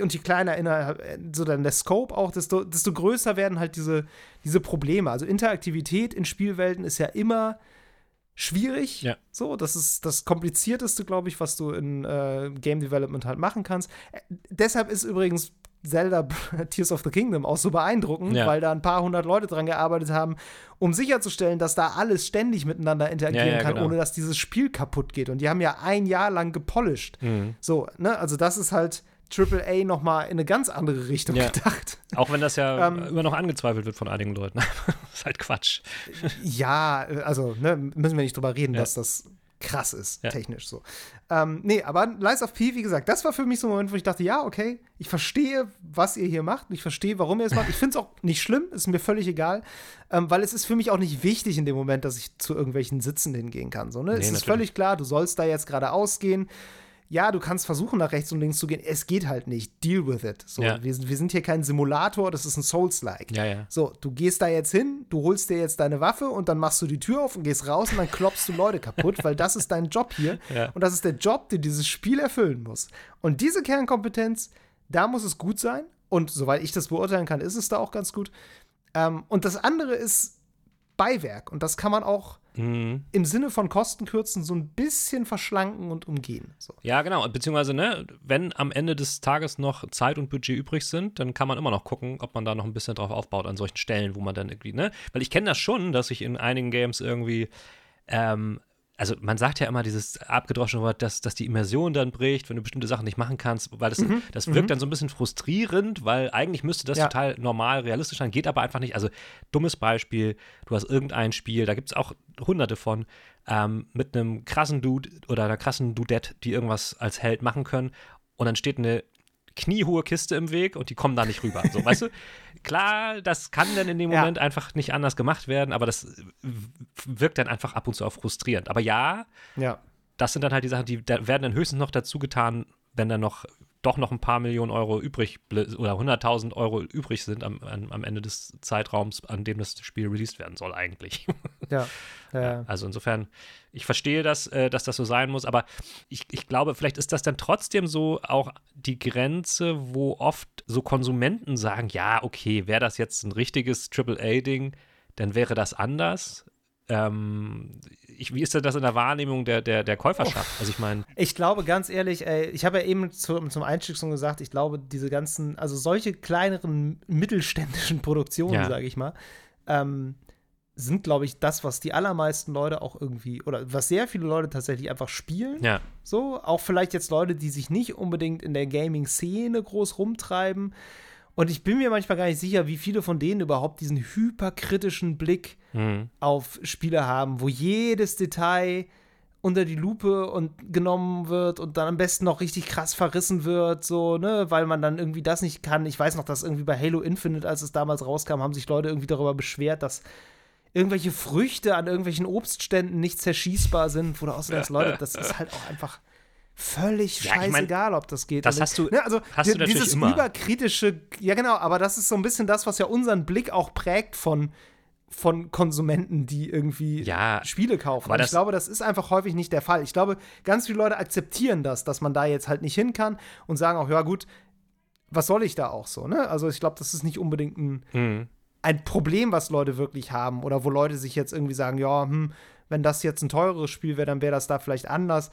und je kleiner innerhalb, so dann der Scope auch, desto, desto größer werden halt diese, diese Probleme. Also Interaktivität in Spielwelten ist ja immer schwierig. Ja. So, das ist das Komplizierteste, glaube ich, was du in äh, Game Development halt machen kannst. Äh, deshalb ist übrigens Zelda Tears of the Kingdom auch so beeindruckend, Ja. weil da ein paar hundert Leute dran gearbeitet haben, um sicherzustellen, dass da alles ständig miteinander interagieren Ja, ja, kann, genau. ohne dass dieses Spiel kaputt geht. Und die haben ja ein Jahr lang gepolished. Mhm. So, ne, also das ist halt AAA noch mal in eine ganz andere Richtung Ja. gedacht. Auch wenn das ja Ähm, immer noch angezweifelt wird von einigen Leuten. das ist halt Quatsch. Ja, also ne, müssen wir nicht drüber reden, Ja. dass das krass ist, Ja. technisch so. Ähm, nee, aber Lies of P, wie gesagt, das war für mich so ein Moment, wo ich dachte, ja, okay, ich verstehe, was ihr hier macht, ich verstehe, warum ihr es macht. Ich finde es auch nicht schlimm, ist mir völlig egal, ähm, weil es ist für mich auch nicht wichtig in dem Moment, dass ich zu irgendwelchen Sitzen hingehen kann. So, ne? es ist natürlich. völlig klar, du sollst da jetzt gerade ausgehen. Ja, du kannst versuchen, nach rechts und links zu gehen. Es geht halt nicht. Deal with it. So, Ja. wir, wir sind hier kein Simulator, das ist ein Souls-like. Ja, ja. So, du gehst da jetzt hin, du holst dir jetzt deine Waffe und dann machst du die Tür auf und gehst raus und dann klopfst du Leute kaputt, weil das ist dein Job hier. Und das ist der Job, den dieses Spiel erfüllen muss. Und diese Kernkompetenz, da muss es gut sein. Und soweit ich das beurteilen kann, ist es da auch ganz gut. Ähm, und das andere ist Beiwerk. Und das kann man auch Mhm. im Sinne von Kostenkürzen so ein bisschen verschlanken und umgehen. So. Ja, genau. Beziehungsweise, ne, wenn am Ende des Tages noch Zeit und Budget übrig sind, dann kann man immer noch gucken, ob man da noch ein bisschen drauf aufbaut an solchen Stellen, wo man dann irgendwie, ne? Weil ich kenne das schon, dass ich in einigen Games irgendwie, ähm, also man sagt ja immer dieses abgedroschene Wort, dass, dass die Immersion dann bricht, wenn du bestimmte Sachen nicht machen kannst, weil das, das wirkt dann so ein bisschen frustrierend, weil eigentlich müsste das Ja. total normal, realistisch sein, geht aber einfach nicht. Also dummes Beispiel, du hast irgendein Spiel, da gibt es auch hunderte von, ähm, mit einem krassen Dude oder einer krassen Dudette, die irgendwas als Held machen können und dann steht eine kniehohe Kiste im Weg und die kommen da nicht rüber. So, weißt du? Klar, das kann dann in dem Ja. Moment einfach nicht anders gemacht werden, aber das wirkt dann einfach ab und zu auch frustrierend. Aber ja, Ja. das sind dann halt die Sachen, die da werden dann höchstens noch dazu getan, wenn dann noch doch noch ein paar Millionen Euro übrig oder 100.000 Euro übrig sind am, am, am Ende des Zeitraums, an dem das Spiel released werden soll eigentlich. Ja. ja. Also insofern, ich verstehe das, äh, dass das so sein muss, aber ich, ich glaube, vielleicht ist das dann trotzdem so auch die Grenze, wo oft so Konsumenten sagen, ja, okay, wäre das jetzt ein richtiges AAA-Ding, dann wäre das anders. Ähm, ich, wie ist denn das in der Wahrnehmung der, der, der Käuferschaft? Also ich meine, Ich glaube, ganz ehrlich, ey, ich habe ja eben zu, zum Einstieg schon gesagt, ich glaube, diese ganzen, also solche kleineren mittelständischen Produktionen, Ja. sage ich mal, ähm, sind, glaube ich, das, was die allermeisten Leute auch irgendwie, oder was sehr viele Leute tatsächlich einfach spielen. ja, So, auch vielleicht jetzt Leute, die sich nicht unbedingt in der Gaming-Szene groß rumtreiben. Und ich bin mir manchmal gar nicht sicher, wie viele von denen überhaupt diesen hyperkritischen Blick hm, auf Spiele haben, wo jedes Detail unter die Lupe und genommen wird und dann am besten noch richtig krass verrissen wird, so, ne, weil man dann irgendwie das nicht kann. Ich weiß noch, dass irgendwie bei Halo Infinite, als es damals rauskam, haben sich Leute irgendwie darüber beschwert, dass irgendwelche Früchte an irgendwelchen Obstständen nicht zerschießbar sind, wo du denkst, Leute, das ist halt auch einfach völlig Ja, ich mein, scheißegal, ob das geht. das oder hast nicht. du- ne, also hast du natürlich dieses immer. überkritische, ja genau, aber das ist so ein bisschen das, was ja unseren Blick auch prägt von von Konsumenten, die irgendwie Ja, Spiele kaufen. aber Und ich glaube, das ist einfach häufig nicht der Fall. Ich glaube, ganz viele Leute akzeptieren das, dass man da jetzt halt nicht hin kann und sagen auch, ja gut, was soll ich da auch so, ne? Also ich glaube, das ist nicht unbedingt ein, hm, ein Problem, was Leute wirklich haben oder wo Leute sich jetzt irgendwie sagen, ja, hm, wenn das jetzt ein teureres Spiel wäre, dann wäre das da vielleicht anders.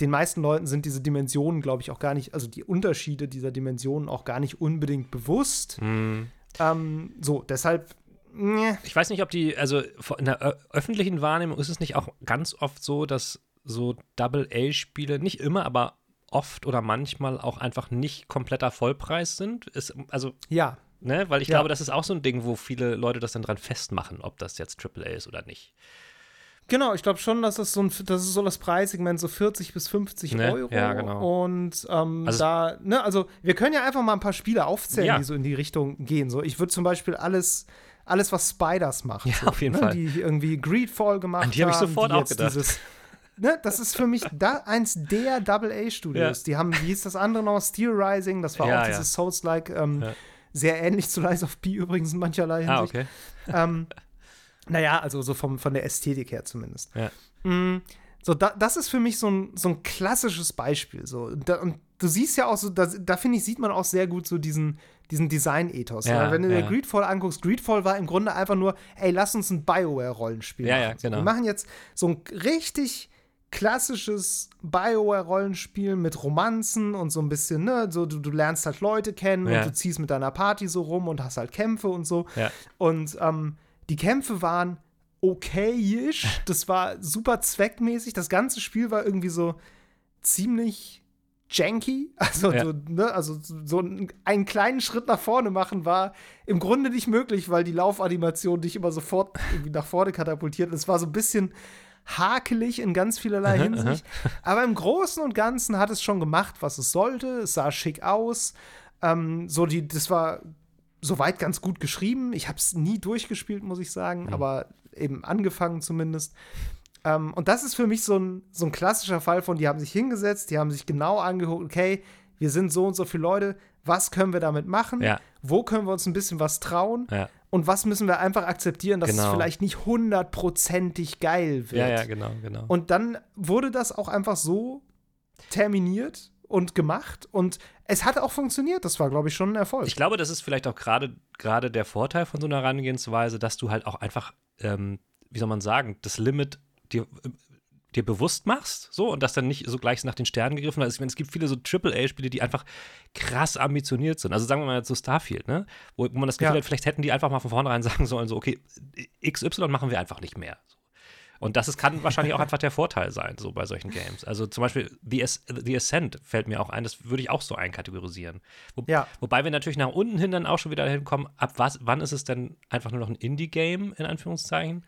Den meisten Leuten sind diese Dimensionen, glaube ich, auch gar nicht, also die Unterschiede dieser Dimensionen auch gar nicht unbedingt bewusst. hm. Ähm, so, deshalb, ne, Ich weiß nicht, ob die, also in der öffentlichen Wahrnehmung ist es nicht auch ganz oft so, dass so Double-A-Spiele nicht immer, aber oft oder manchmal auch einfach nicht kompletter Vollpreis sind. Ist, also, ja, ne, weil ich Ja. glaube, das ist auch so ein Ding, wo viele Leute das dann dran festmachen, ob das jetzt AAA ist oder nicht. Genau, ich glaube schon, dass das so ein, das ist so das Preissegment, so 40 bis 50 Ne? Euro. Ja, genau. Und ähm, Also- da, ne, also wir können ja einfach mal ein paar Spiele aufzählen, Ja. die so in die Richtung gehen. So, ich würde zum Beispiel alles, alles, was Spiders macht, Ja, so, auf jeden ne, Fall. die irgendwie Greedfall gemacht An die hab ich haben, sofort auch gedacht. Dieses, ne, das ist für mich da eins der Double-A-Studios. Ja. Die haben, wie hieß das andere noch? Steel Rising, das war Ja, auch dieses Souls-like, ähm, sehr ähnlich zu Lies of P übrigens in mancherlei Hinsicht. Ah, okay. Ähm, naja, also so vom, von der Ästhetik her zumindest. Ja. Mm, so, da, das ist für mich so ein, so ein klassisches Beispiel. So. Da, und du siehst ja auch so, da, da finde ich, sieht man auch sehr gut so diesen, diesen Design-Ethos. Ja, Ja, Wenn du dir ja. Greedfall anguckst, Greedfall war im Grunde einfach nur, ey, lass uns ein Bioware-Rollenspiel Ja, machen. ja, genau. Wir machen jetzt so ein richtig klassisches Bioware-Rollenspiel mit Romanzen und so ein bisschen, ne, so du, du lernst halt Leute kennen und du ziehst mit deiner Party so rum und hast halt Kämpfe und so. Und ähm, die Kämpfe waren okayisch. Das war super zweckmäßig. Das ganze Spiel war irgendwie so ziemlich janky. Also, Ja. so, ne, also so ein- einen kleinen Schritt nach vorne machen war im Grunde nicht möglich, weil die Laufanimation dich immer sofort irgendwie nach vorne katapultiert. Es war so ein bisschen hakelig in ganz vielerlei Hinsicht. Aber im Großen und Ganzen hat es schon gemacht, was es sollte. Es sah schick aus. Ähm, so die, das war soweit ganz gut geschrieben. Ich habe es nie durchgespielt, muss ich sagen, aber eben angefangen zumindest. Ähm, und das ist für mich so ein, so ein klassischer Fall von, die haben sich hingesetzt, die haben sich genau angeguckt, okay, wir sind so und so viele Leute, was können wir damit machen? Ja. Wo können wir uns ein bisschen was trauen? Ja. Und was müssen wir einfach akzeptieren, dass es Genau. vielleicht nicht hundertprozentig geil wird? Ja, ja, genau, genau. Und dann wurde das auch einfach so terminiert und gemacht und es hat auch funktioniert. Das war, glaube ich, schon ein Erfolg. Ich glaube, das ist vielleicht auch gerade gerade der Vorteil von so einer Herangehensweise, dass du halt auch einfach, ähm, wie soll man sagen, das Limit dir, äh, dir bewusst machst, so und das dann nicht so gleich nach den Sternen gegriffen wird. Also, es gibt viele so AAA-Spiele, die einfach krass ambitioniert sind. Also sagen wir mal jetzt so Starfield, ne? Wo, wo man das Gefühl Ja. hat, vielleicht hätten die einfach mal von vornherein sagen sollen, so, okay, XY machen wir einfach nicht mehr. Und das ist, kann wahrscheinlich auch einfach der Vorteil sein, so bei solchen Games. Also zum Beispiel The, As The Ascent fällt mir auch ein, das würde ich auch so einkategorisieren. Wo, Ja. Wobei wir natürlich nach unten hin dann auch schon wieder hinkommen, ab was, wann ist es denn einfach nur noch ein Indie-Game, in Anführungszeichen?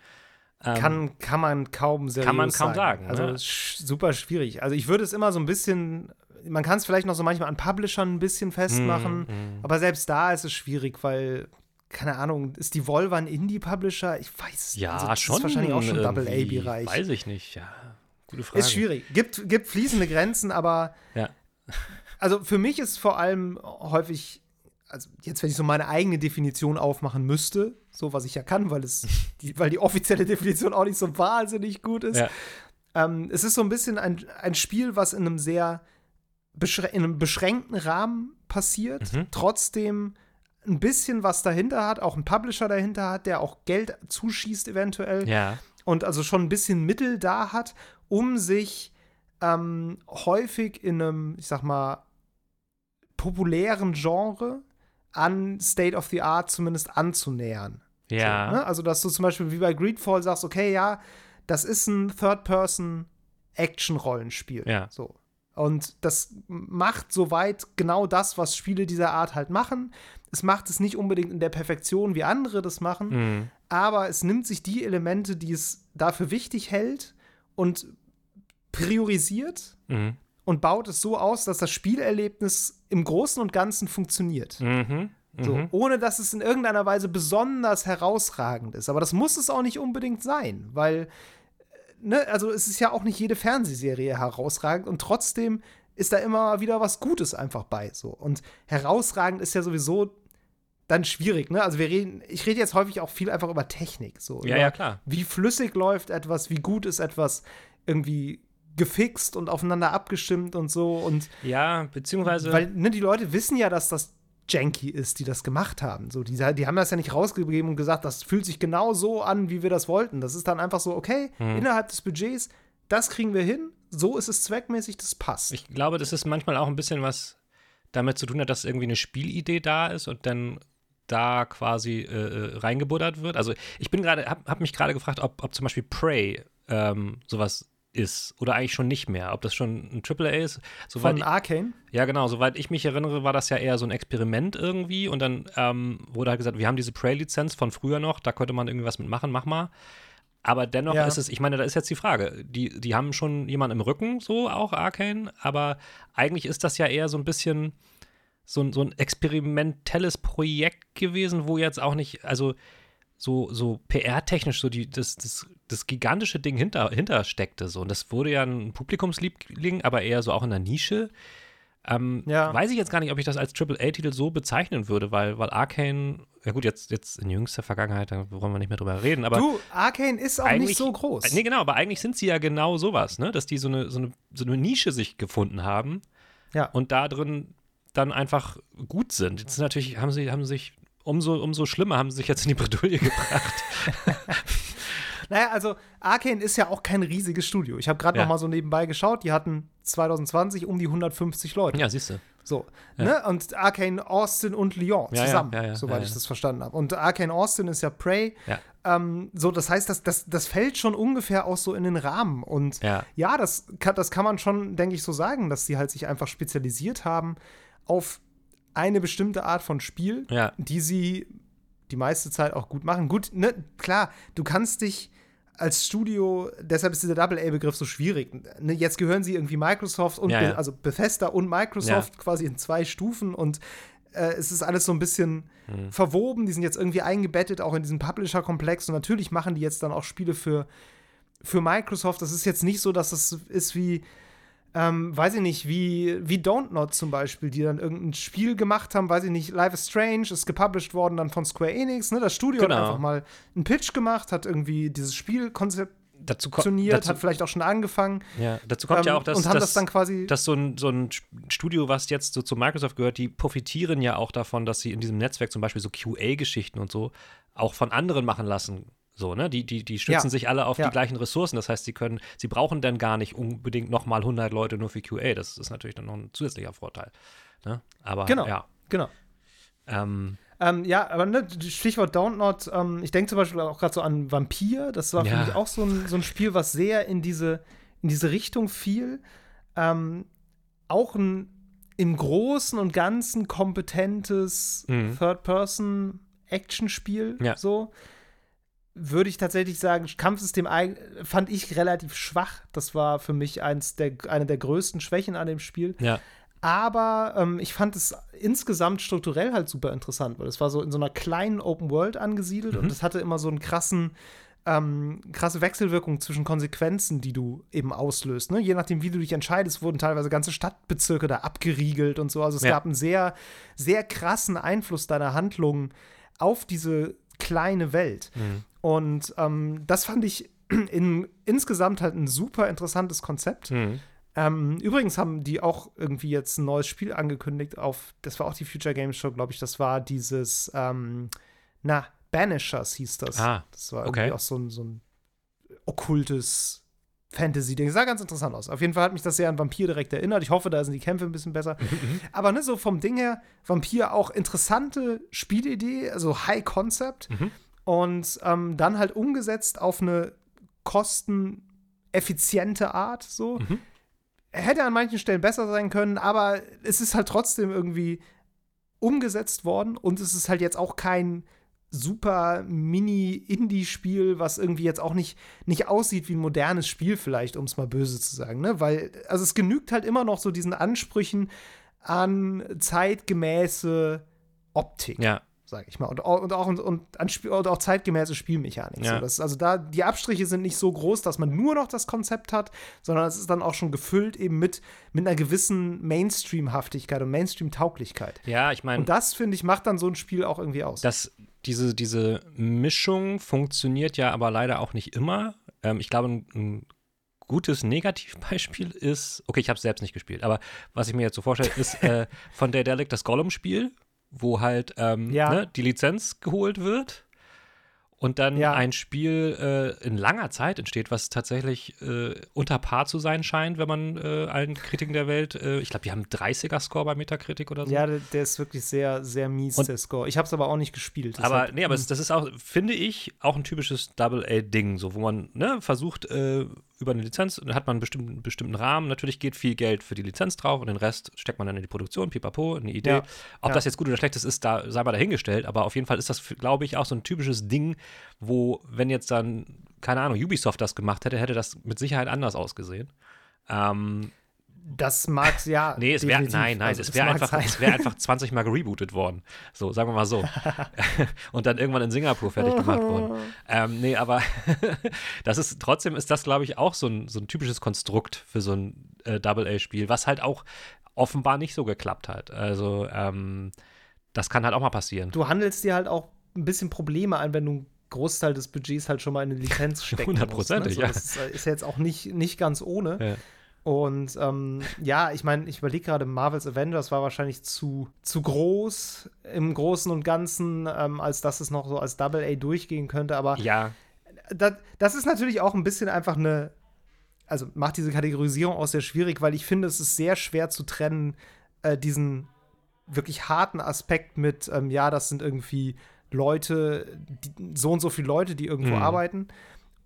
Ähm, kann, kann man kaum seriös Kann man kaum sagen, Also ne? super schwierig. Also ich würde es immer so ein bisschen, man kann es vielleicht noch so manchmal an Publishern ein bisschen festmachen, Mm, aber selbst da ist es schwierig, weil keine Ahnung, ist die Volva ein Indie-Publisher? Ich weiß es ja, also das schon. Ist wahrscheinlich auch schon. Double-A-Bereich. Weiß ich nicht, ja. Gute Frage. Ist schwierig. Gibt, gibt fließende Grenzen, aber Ja. also für mich ist vor allem häufig, also jetzt, wenn ich so meine eigene Definition aufmachen müsste, so was ich ja kann, weil es die, weil die offizielle Definition auch nicht so wahnsinnig gut ist. Ja. Ähm, es ist so ein bisschen ein, ein Spiel, was in einem sehr in einem beschränkten Rahmen passiert, Mhm. trotzdem ein bisschen was dahinter hat, auch ein Publisher dahinter hat, der auch Geld zuschießt eventuell Ja. und also schon ein bisschen Mittel da hat, um sich ähm, häufig in einem, ich sag mal, populären Genre an State of the Art zumindest anzunähern. Ja. So, ne? Also, dass du zum Beispiel wie bei Greedfall sagst, okay, ja, das ist ein Third-Person-Action-Rollenspiel. Ja. So. Und das macht soweit genau das, was Spiele dieser Art halt machen. Es macht es nicht unbedingt in der Perfektion, wie andere das machen, Mhm. aber es nimmt sich die Elemente, die es dafür wichtig hält und priorisiert Mhm. und baut es so aus, dass das Spielerlebnis im Großen und Ganzen funktioniert. Mhm. So, Mhm. ohne dass es in irgendeiner Weise besonders herausragend ist. Aber das muss es auch nicht unbedingt sein, weil, äh, ne, also es ist ja auch nicht jede Fernsehserie herausragend und trotzdem ist da immer wieder was Gutes einfach bei. So. Und herausragend ist ja sowieso dann schwierig, ne? Also wir reden, ich rede jetzt häufig auch viel einfach über Technik. So, Ja, ja, klar. Wie flüssig läuft etwas, wie gut ist etwas irgendwie gefixt und aufeinander abgestimmt und so. Und Ja, beziehungsweise. weil ne, die Leute wissen ja, dass das janky ist, die das gemacht haben. So, die, die haben das ja nicht rausgegeben und gesagt, das fühlt sich genau so an, wie wir das wollten. Das ist dann einfach so, okay, Hm. innerhalb des Budgets, das kriegen wir hin, so ist es zweckmäßig, das passt. Ich glaube, das ist manchmal auch ein bisschen was damit zu tun hat, dass irgendwie eine Spielidee da ist und dann da quasi äh, äh, reingebuddert wird. Also ich bin gerade, hab, hab mich gerade gefragt, ob, ob zum Beispiel Prey ähm, sowas ist oder eigentlich schon nicht mehr. Ob das schon ein AAA ist. Soweit Von Arcane. ja, genau. Soweit ich mich erinnere, war das ja eher so ein Experiment irgendwie und dann ähm, wurde halt gesagt, wir haben diese Prey-Lizenz von früher noch, da könnte man irgendwie was mitmachen, mach mal. Aber dennoch Ja. ist es, ich meine, da ist jetzt die Frage, die, die haben schon jemanden im Rücken, so auch Arcane, aber eigentlich ist das ja eher so ein bisschen so, ein- so ein experimentelles Projekt gewesen, wo jetzt auch nicht, also so, so PR-technisch so die, das, das, das gigantische Ding hinter, hinter steckte. So. Und das wurde ja ein Publikumsliebling, aber eher so auch in der Nische. Ähm, Ja. Weiß ich jetzt gar nicht, ob ich das als AAA-Titel so bezeichnen würde, weil, weil Arcane, ja gut, jetzt, jetzt in jüngster Vergangenheit, da wollen wir nicht mehr drüber reden, aber du, Arcane ist auch nicht so groß. Nee, genau, aber eigentlich sind sie ja genau sowas, ne? Dass die so eine, so eine, so eine Nische sich gefunden haben Ja. und da drin dann einfach gut sind. Jetzt natürlich haben sie, haben sich umso, umso schlimmer haben sie sich jetzt in die Bredouille gebracht. Naja, also Arkane ist ja auch kein riesiges Studio. Ich habe gerade Ja. noch mal so nebenbei geschaut. Die hatten 2020 um die 150 Leute. Ja, siehst du. So, ne? Und Arcane Austin und Lyon Ja, ja, zusammen, ja, ja, soweit ja, ich ja. das verstanden habe. Und Arcane Austin ist ja Prey. Ja. Ähm, so, das heißt, das, das, das fällt schon ungefähr auch so in den Rahmen. Und Ja. ja, das, kann, das kann man schon, denke ich, so sagen, dass sie halt sich einfach spezialisiert haben auf eine bestimmte Art von Spiel, Ja. die sie die meiste Zeit auch gut machen. Gut, ne, klar, du kannst dich als Studio, deshalb ist dieser Double-A-Begriff so schwierig. Ne, jetzt gehören sie irgendwie Microsoft und Ja, ja. also Bethesda und Microsoft quasi in zwei Stufen und äh, es ist alles so ein bisschen Mhm. verwoben. Die sind jetzt irgendwie eingebettet auch in diesen Publisher-Komplex und natürlich machen die jetzt dann auch Spiele für, für Microsoft. Das ist jetzt nicht so, dass es ist wie ähm, weiß ich nicht, wie, wie Don't Not zum Beispiel, die dann irgendein Spiel gemacht haben, weiß ich nicht, Life is Strange, ist gepublished worden dann von Square Enix, ne? Das Studio Genau. hat einfach mal einen Pitch gemacht, hat irgendwie dieses Spiel konzeptioniert, Dazu, hat vielleicht auch schon angefangen. ja, dazu kommt ja ähm, auch, dass, und haben das dass, dann quasi. dass so ein, so ein Studio, was jetzt so zu Microsoft gehört, die profitieren ja auch davon, dass sie in diesem Netzwerk zum Beispiel so QA-Geschichten und so auch von anderen machen lassen. So, ne? Die, die, die stützen Ja. sich alle auf Ja. die gleichen Ressourcen. Das heißt, sie können, sie brauchen dann gar nicht unbedingt nochmal 100 Leute nur für QA. Das ist natürlich dann noch ein zusätzlicher Vorteil. Ne? Aber Genau. ja. genau. Ähm, Ähm, ja, aber ne, Stichwort Not, ähm, ich denke zum Beispiel auch gerade so an Vampir. Das war für Ja. mich auch so ein, so ein Spiel, was sehr in diese, in diese Richtung fiel. Ähm, auch ein im Großen und Ganzen kompetentes Mhm. Third-Person-Action-Spiel. Ja. So. Würde ich tatsächlich sagen, Kampfsystem fand ich relativ schwach. Das war für mich eins der, eine der größten Schwächen an dem Spiel. ja. Aber ähm, ich fand es insgesamt strukturell halt super interessant, weil es war so in so einer kleinen Open World angesiedelt Mhm. und es hatte immer so einen krassen, ähm, krasse Wechselwirkung zwischen Konsequenzen, die du eben auslöst. Ne? Je nachdem, wie du dich entscheidest, wurden teilweise ganze Stadtbezirke da abgeriegelt und so. Also es Ja. gab einen sehr, sehr krassen Einfluss deiner Handlungen auf diese kleine Welt. Mhm. Und ähm, das fand ich in, insgesamt halt ein super interessantes Konzept. Mhm. Ähm, übrigens haben die auch irgendwie jetzt ein neues Spiel angekündigt auf, das war auch die Future Games Show, glaube ich, das war dieses, ähm, na, Banishers hieß das. Ah, das war okay. irgendwie auch so ein, so ein okkultes Fantasy-Ding. Sah ganz interessant aus. Auf jeden Fall hat mich das sehr an Vampir direkt erinnert. Ich hoffe, da sind die Kämpfe ein bisschen besser. Aber ne, so vom Ding her, Vampir auch interessante Spielidee, also High Concept. Mhm. Und ähm, dann halt umgesetzt auf eine kosteneffiziente Art, so. Mhm. Hätte an manchen Stellen besser sein können, aber es ist halt trotzdem irgendwie umgesetzt worden und es ist halt jetzt auch kein super Mini-Indie-Spiel, was irgendwie jetzt auch nicht, nicht aussieht wie ein modernes Spiel, vielleicht, um es mal böse zu sagen, ne? Weil, also es genügt halt immer noch so diesen Ansprüchen an zeitgemäße Optik Ja. Sag ich mal. Und, auch- und, auch, und, und, an und auch zeitgemäße Spielmechanik. Ja. So, das, also da, die Abstriche sind nicht so groß, dass man nur noch das Konzept hat, sondern es ist dann auch schon gefüllt eben mit, mit einer gewissen Mainstream-Haftigkeit und Mainstream-Tauglichkeit. Ja, ich meine, Und das, finde ich, macht dann so ein Spiel auch irgendwie aus. das, diese, diese Mischung funktioniert ja aber leider auch nicht immer. Ähm, ich glaube, ein, ein gutes Negativbeispiel ist, okay, ich habe es selbst nicht gespielt, aber was ich mir jetzt so vorstelle, ist äh, von Daedalic das Gollum-Spiel, wo halt ähm, Ja. ne, die Lizenz geholt wird und dann Ja. ein Spiel äh, in langer Zeit entsteht, was tatsächlich äh, unter Paar zu sein scheint, wenn man äh, allen Kritiken der Welt, äh, ich glaube, die haben einen 30er-Score bei Metacritic oder so. ja, der, der ist wirklich sehr, sehr mies, Und- der Score. Ich habe es aber auch nicht gespielt. Aber deshalb- nee, aber es, das ist auch, finde ich, auch ein typisches Double-A-Ding, so wo man ne, versucht, äh, über eine Lizenz, dann hat man einen bestimmten, bestimmten Rahmen. Natürlich geht viel Geld für die Lizenz drauf und den Rest steckt man dann in die Produktion, pipapo, eine Idee. Ja, Ob ja. das jetzt gut oder schlecht ist, ist da, sei mal dahingestellt, aber auf jeden Fall ist das, glaube ich, auch so ein typisches Ding, wo, wenn jetzt dann, keine Ahnung, Ubisoft das gemacht hätte, hätte das mit Sicherheit anders ausgesehen. Ähm, das mag's ja. Nee, es wäre, nein, nein, Also, es wäre mag einfach, sein. es wäre einfach 20 Mal gerebootet worden. So, sagen wir mal so. Und dann irgendwann in Singapur fertig gemacht worden. Ähm, nee, aber das ist, trotzdem ist das, glaube ich, auch so ein, so ein typisches Konstrukt für so ein äh, Double-A-Spiel, was halt auch offenbar nicht so geklappt hat. Also, ähm, das kann halt auch mal passieren. du handelst dir halt auch ein bisschen Probleme ein, wenn du einen Großteil des Budgets halt schon mal in eine Lizenz stecken musst. Hundertprozentig, ne? ja. Das ist, ist ja jetzt auch nicht, nicht ganz ohne. Ja. Und ähm, ja, ich meine, ich überlege gerade, Marvel's Avengers war wahrscheinlich zu, zu groß im Großen und Ganzen, ähm, als dass es noch so als Double A durchgehen könnte. Aber Ja, das, das ist natürlich auch ein bisschen einfach eine, also macht diese Kategorisierung auch sehr schwierig, weil ich finde, es ist sehr schwer zu trennen, äh, diesen wirklich harten Aspekt mit, ähm, ja, das sind irgendwie Leute, die, so und so viele Leute, die irgendwo Mhm. arbeiten.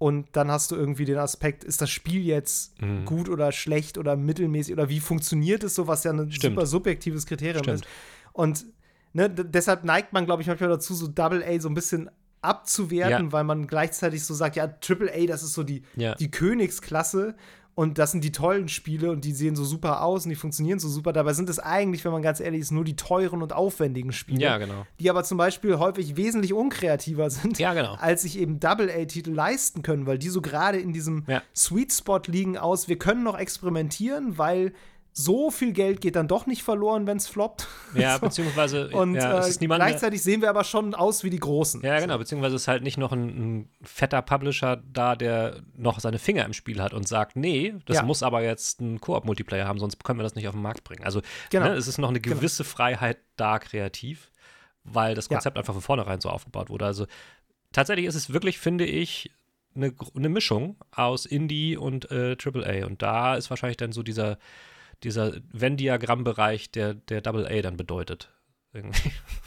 Und dann hast du irgendwie den Aspekt, ist das Spiel jetzt Mhm. gut oder schlecht oder mittelmäßig oder wie funktioniert es so, was ja ein Stimmt. super subjektives Kriterium Stimmt. ist. Und ne, deshalb neigt man, glaube ich, manchmal dazu, so Double A so ein bisschen abzuwerten, Ja. weil man gleichzeitig so sagt, ja, Triple A, das ist so die, Ja. die Königsklasse und das sind die tollen Spiele und die sehen so super aus und die funktionieren so super. Dabei sind es eigentlich, wenn man ganz ehrlich ist, nur die teuren und aufwendigen Spiele, Ja, genau. die aber zum Beispiel häufig wesentlich unkreativer sind, Ja, genau. als sich eben Double-A-Titel leisten können, weil die so gerade in diesem Ja. Sweet Spot liegen aus, wir können noch experimentieren, weil so viel Geld geht dann doch nicht verloren, wenn es floppt. Ja, so. beziehungsweise Und ja, äh, ist niemand gleichzeitig sehen wir aber schon aus wie die Großen. Ja, genau, beziehungsweise ist halt nicht noch ein, ein fetter Publisher da, der noch seine Finger im Spiel hat und sagt, nee, das Ja. muss aber jetzt ein Koop-Multiplayer haben, sonst können wir das nicht auf den Markt bringen. Also Genau. ne, es ist noch eine gewisse Freiheit da kreativ, weil das Ja. Konzept einfach von vornherein so aufgebaut wurde. Also tatsächlich ist es wirklich, finde ich, eine, eine Mischung aus Indie und äh, AAA. Und da ist wahrscheinlich dann so dieser, dieser Venn-Diagramm-Bereich, der, der Double A dann bedeutet.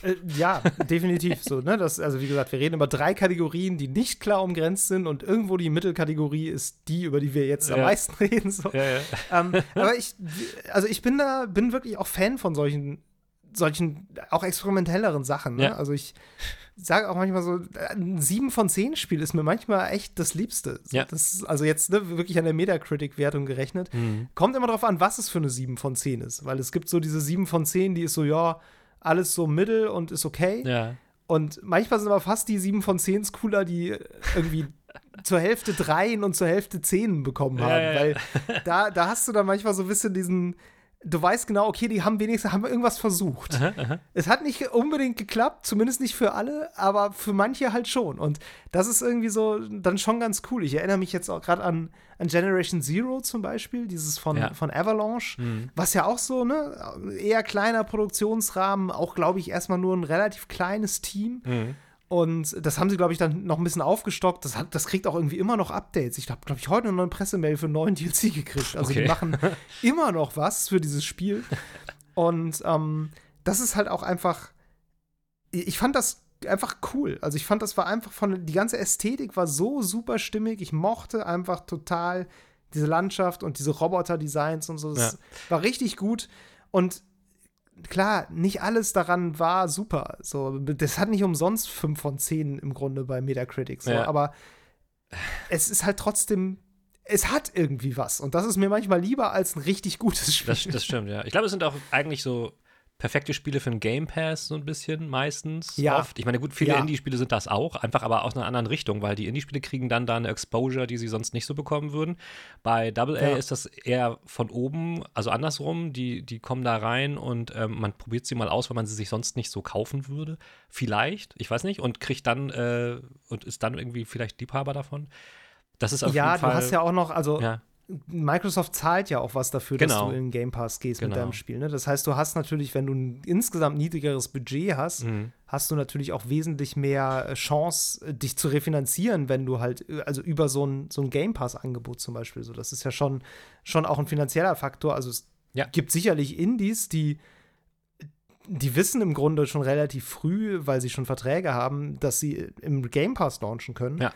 Äh, ja, definitiv so. Ne? Das, also wie gesagt, wir reden über drei Kategorien, die nicht klar umgrenzt sind und irgendwo die Mittelkategorie ist die, über die wir jetzt am Ja. meisten reden. So. Ja, ja. ähm, aber ich, also ich bin da, bin wirklich auch Fan von solchen, solchen auch experimentelleren Sachen. Ne? Also ich sage auch manchmal so, ein 7 von 10 Spiel ist mir manchmal echt das Liebste. Ja. Das ist also jetzt ne, wirklich an der Metacritic-Wertung gerechnet. Mhm. Kommt immer darauf an, was es für eine 7 von 10 ist. Weil es gibt so diese 7 von 10, die ist so, ja, alles so mittel und ist okay. ja. Und manchmal sind aber fast die 7 von 10 cooler, die irgendwie zur Hälfte Dreien und zur Hälfte Zehnen bekommen haben. Ja, ja. Weil da, da hast du dann manchmal so ein bisschen diesen. Du weißt genau, okay, die haben wenigstens haben irgendwas versucht. Es hat nicht unbedingt geklappt, zumindest nicht für alle, aber für manche halt schon. Und das ist irgendwie so dann schon ganz cool. Ich erinnere mich jetzt auch gerade an, an Generation Zero zum Beispiel, dieses von, Ja. von Avalanche, Mhm. was ja auch so, ne, eher kleiner Produktionsrahmen, auch glaube ich erstmal nur ein relativ kleines Team. Mhm. Und das haben sie, glaube ich, dann noch ein bisschen aufgestockt. Das, hat, das kriegt auch irgendwie immer noch Updates. Ich habe, glaube ich, heute noch eine Pressemail für einen neuen DLC gekriegt. Also die Okay. machen immer noch was für dieses Spiel. Und ähm, das ist halt auch einfach. Ich fand das einfach cool. Also ich fand, das war einfach von. Die ganze Ästhetik war so super stimmig. Ich mochte einfach total diese Landschaft und diese Roboter-Designs und so. Das war richtig gut. Und klar, nicht alles daran war super. So, das hat nicht umsonst 5 von 10 im Grunde bei Metacritic. So, Ja. Aber es ist halt trotzdem, es hat irgendwie was. Und das ist mir manchmal lieber als ein richtig gutes Spiel. Das, das stimmt, ja. Ich glaube, es sind auch eigentlich so perfekte Spiele für einen Game Pass, so ein bisschen meistens. Ja. Oft. Ich meine, gut, viele Ja. Indie-Spiele sind das auch, einfach aber aus einer anderen Richtung, weil die Indie-Spiele kriegen dann da eine Exposure, die sie sonst nicht so bekommen würden. Bei Double A Ja. ist das eher von oben, also andersrum. Die, die kommen da rein und ähm, man probiert sie mal aus, weil man sie sich sonst nicht so kaufen würde. Vielleicht, ich weiß nicht, und kriegt dann äh, und ist dann irgendwie vielleicht Liebhaber davon. Das ist auf ja, jeden Fall. du hast ja auch noch, also ja, Microsoft zahlt ja auch was dafür, dass Genau. du in den Game Pass gehst mit Genau. deinem Spiel. Ne? Das heißt, du hast natürlich, wenn du ein insgesamt niedrigeres Budget hast, Mhm. hast du natürlich auch wesentlich mehr äh, Chance, äh, dich zu refinanzieren, wenn du halt, äh, also über so ein, so ein Game Pass-Angebot zum Beispiel. So, das ist ja schon, schon auch ein finanzieller Faktor. Also es Ja. gibt sicherlich Indies, die die wissen im Grunde schon relativ früh, weil sie schon Verträge haben, dass sie im Game Pass launchen können. Ja.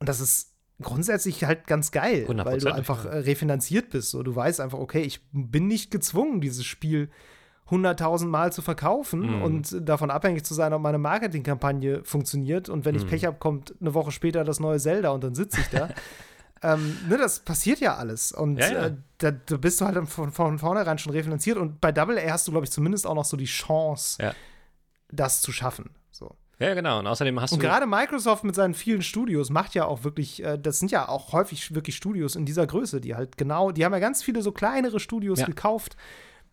Und das ist grundsätzlich halt ganz geil, weil du einfach äh, refinanziert bist. So, du weißt einfach, okay, ich bin nicht gezwungen, dieses Spiel 100.000 Mal zu verkaufen Mhm. und davon abhängig zu sein, ob meine Marketingkampagne funktioniert. Und wenn ich Mhm. Pech habe, kommt eine Woche später das neue Zelda und dann sitze ich da. ähm, ne, das passiert ja alles. Und Ja, ja. Äh, da, da bist du halt von, von vornherein schon refinanziert. Und bei Double A hast du, glaube ich, zumindest auch noch so die Chance, Ja. das zu schaffen. So. Ja, genau. Und außerdem hast Und du. gerade Microsoft mit seinen vielen Studios macht ja auch wirklich, äh, das sind ja auch häufig wirklich Studios in dieser Größe, die halt genau, die haben ja ganz viele so kleinere Studios Ja. gekauft,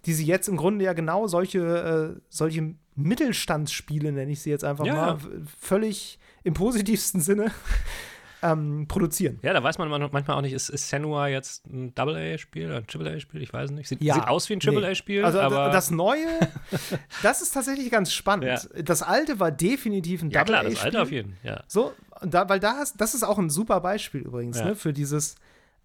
die sie jetzt im Grunde ja genau solche, äh, solche Mittelstandsspiele, nenne ich sie jetzt einfach Ja, mal, völlig im positivsten Sinne, ähm, produzieren. Ja, da weiß man manchmal auch nicht, ist, ist Senua jetzt ein Double-A-Spiel oder ein Triple-A-Spiel? Ich weiß nicht. Sieht, Ja. sieht aus wie ein Triple-A-Spiel, Also aber. das Neue, das ist tatsächlich ganz spannend. Das Alte war definitiv ein ja, klar, Double-A-Spiel. das Alte auf jeden Fall. Ja. So, da, weil da hast, das ist auch ein super Beispiel übrigens, Ja. ne, für dieses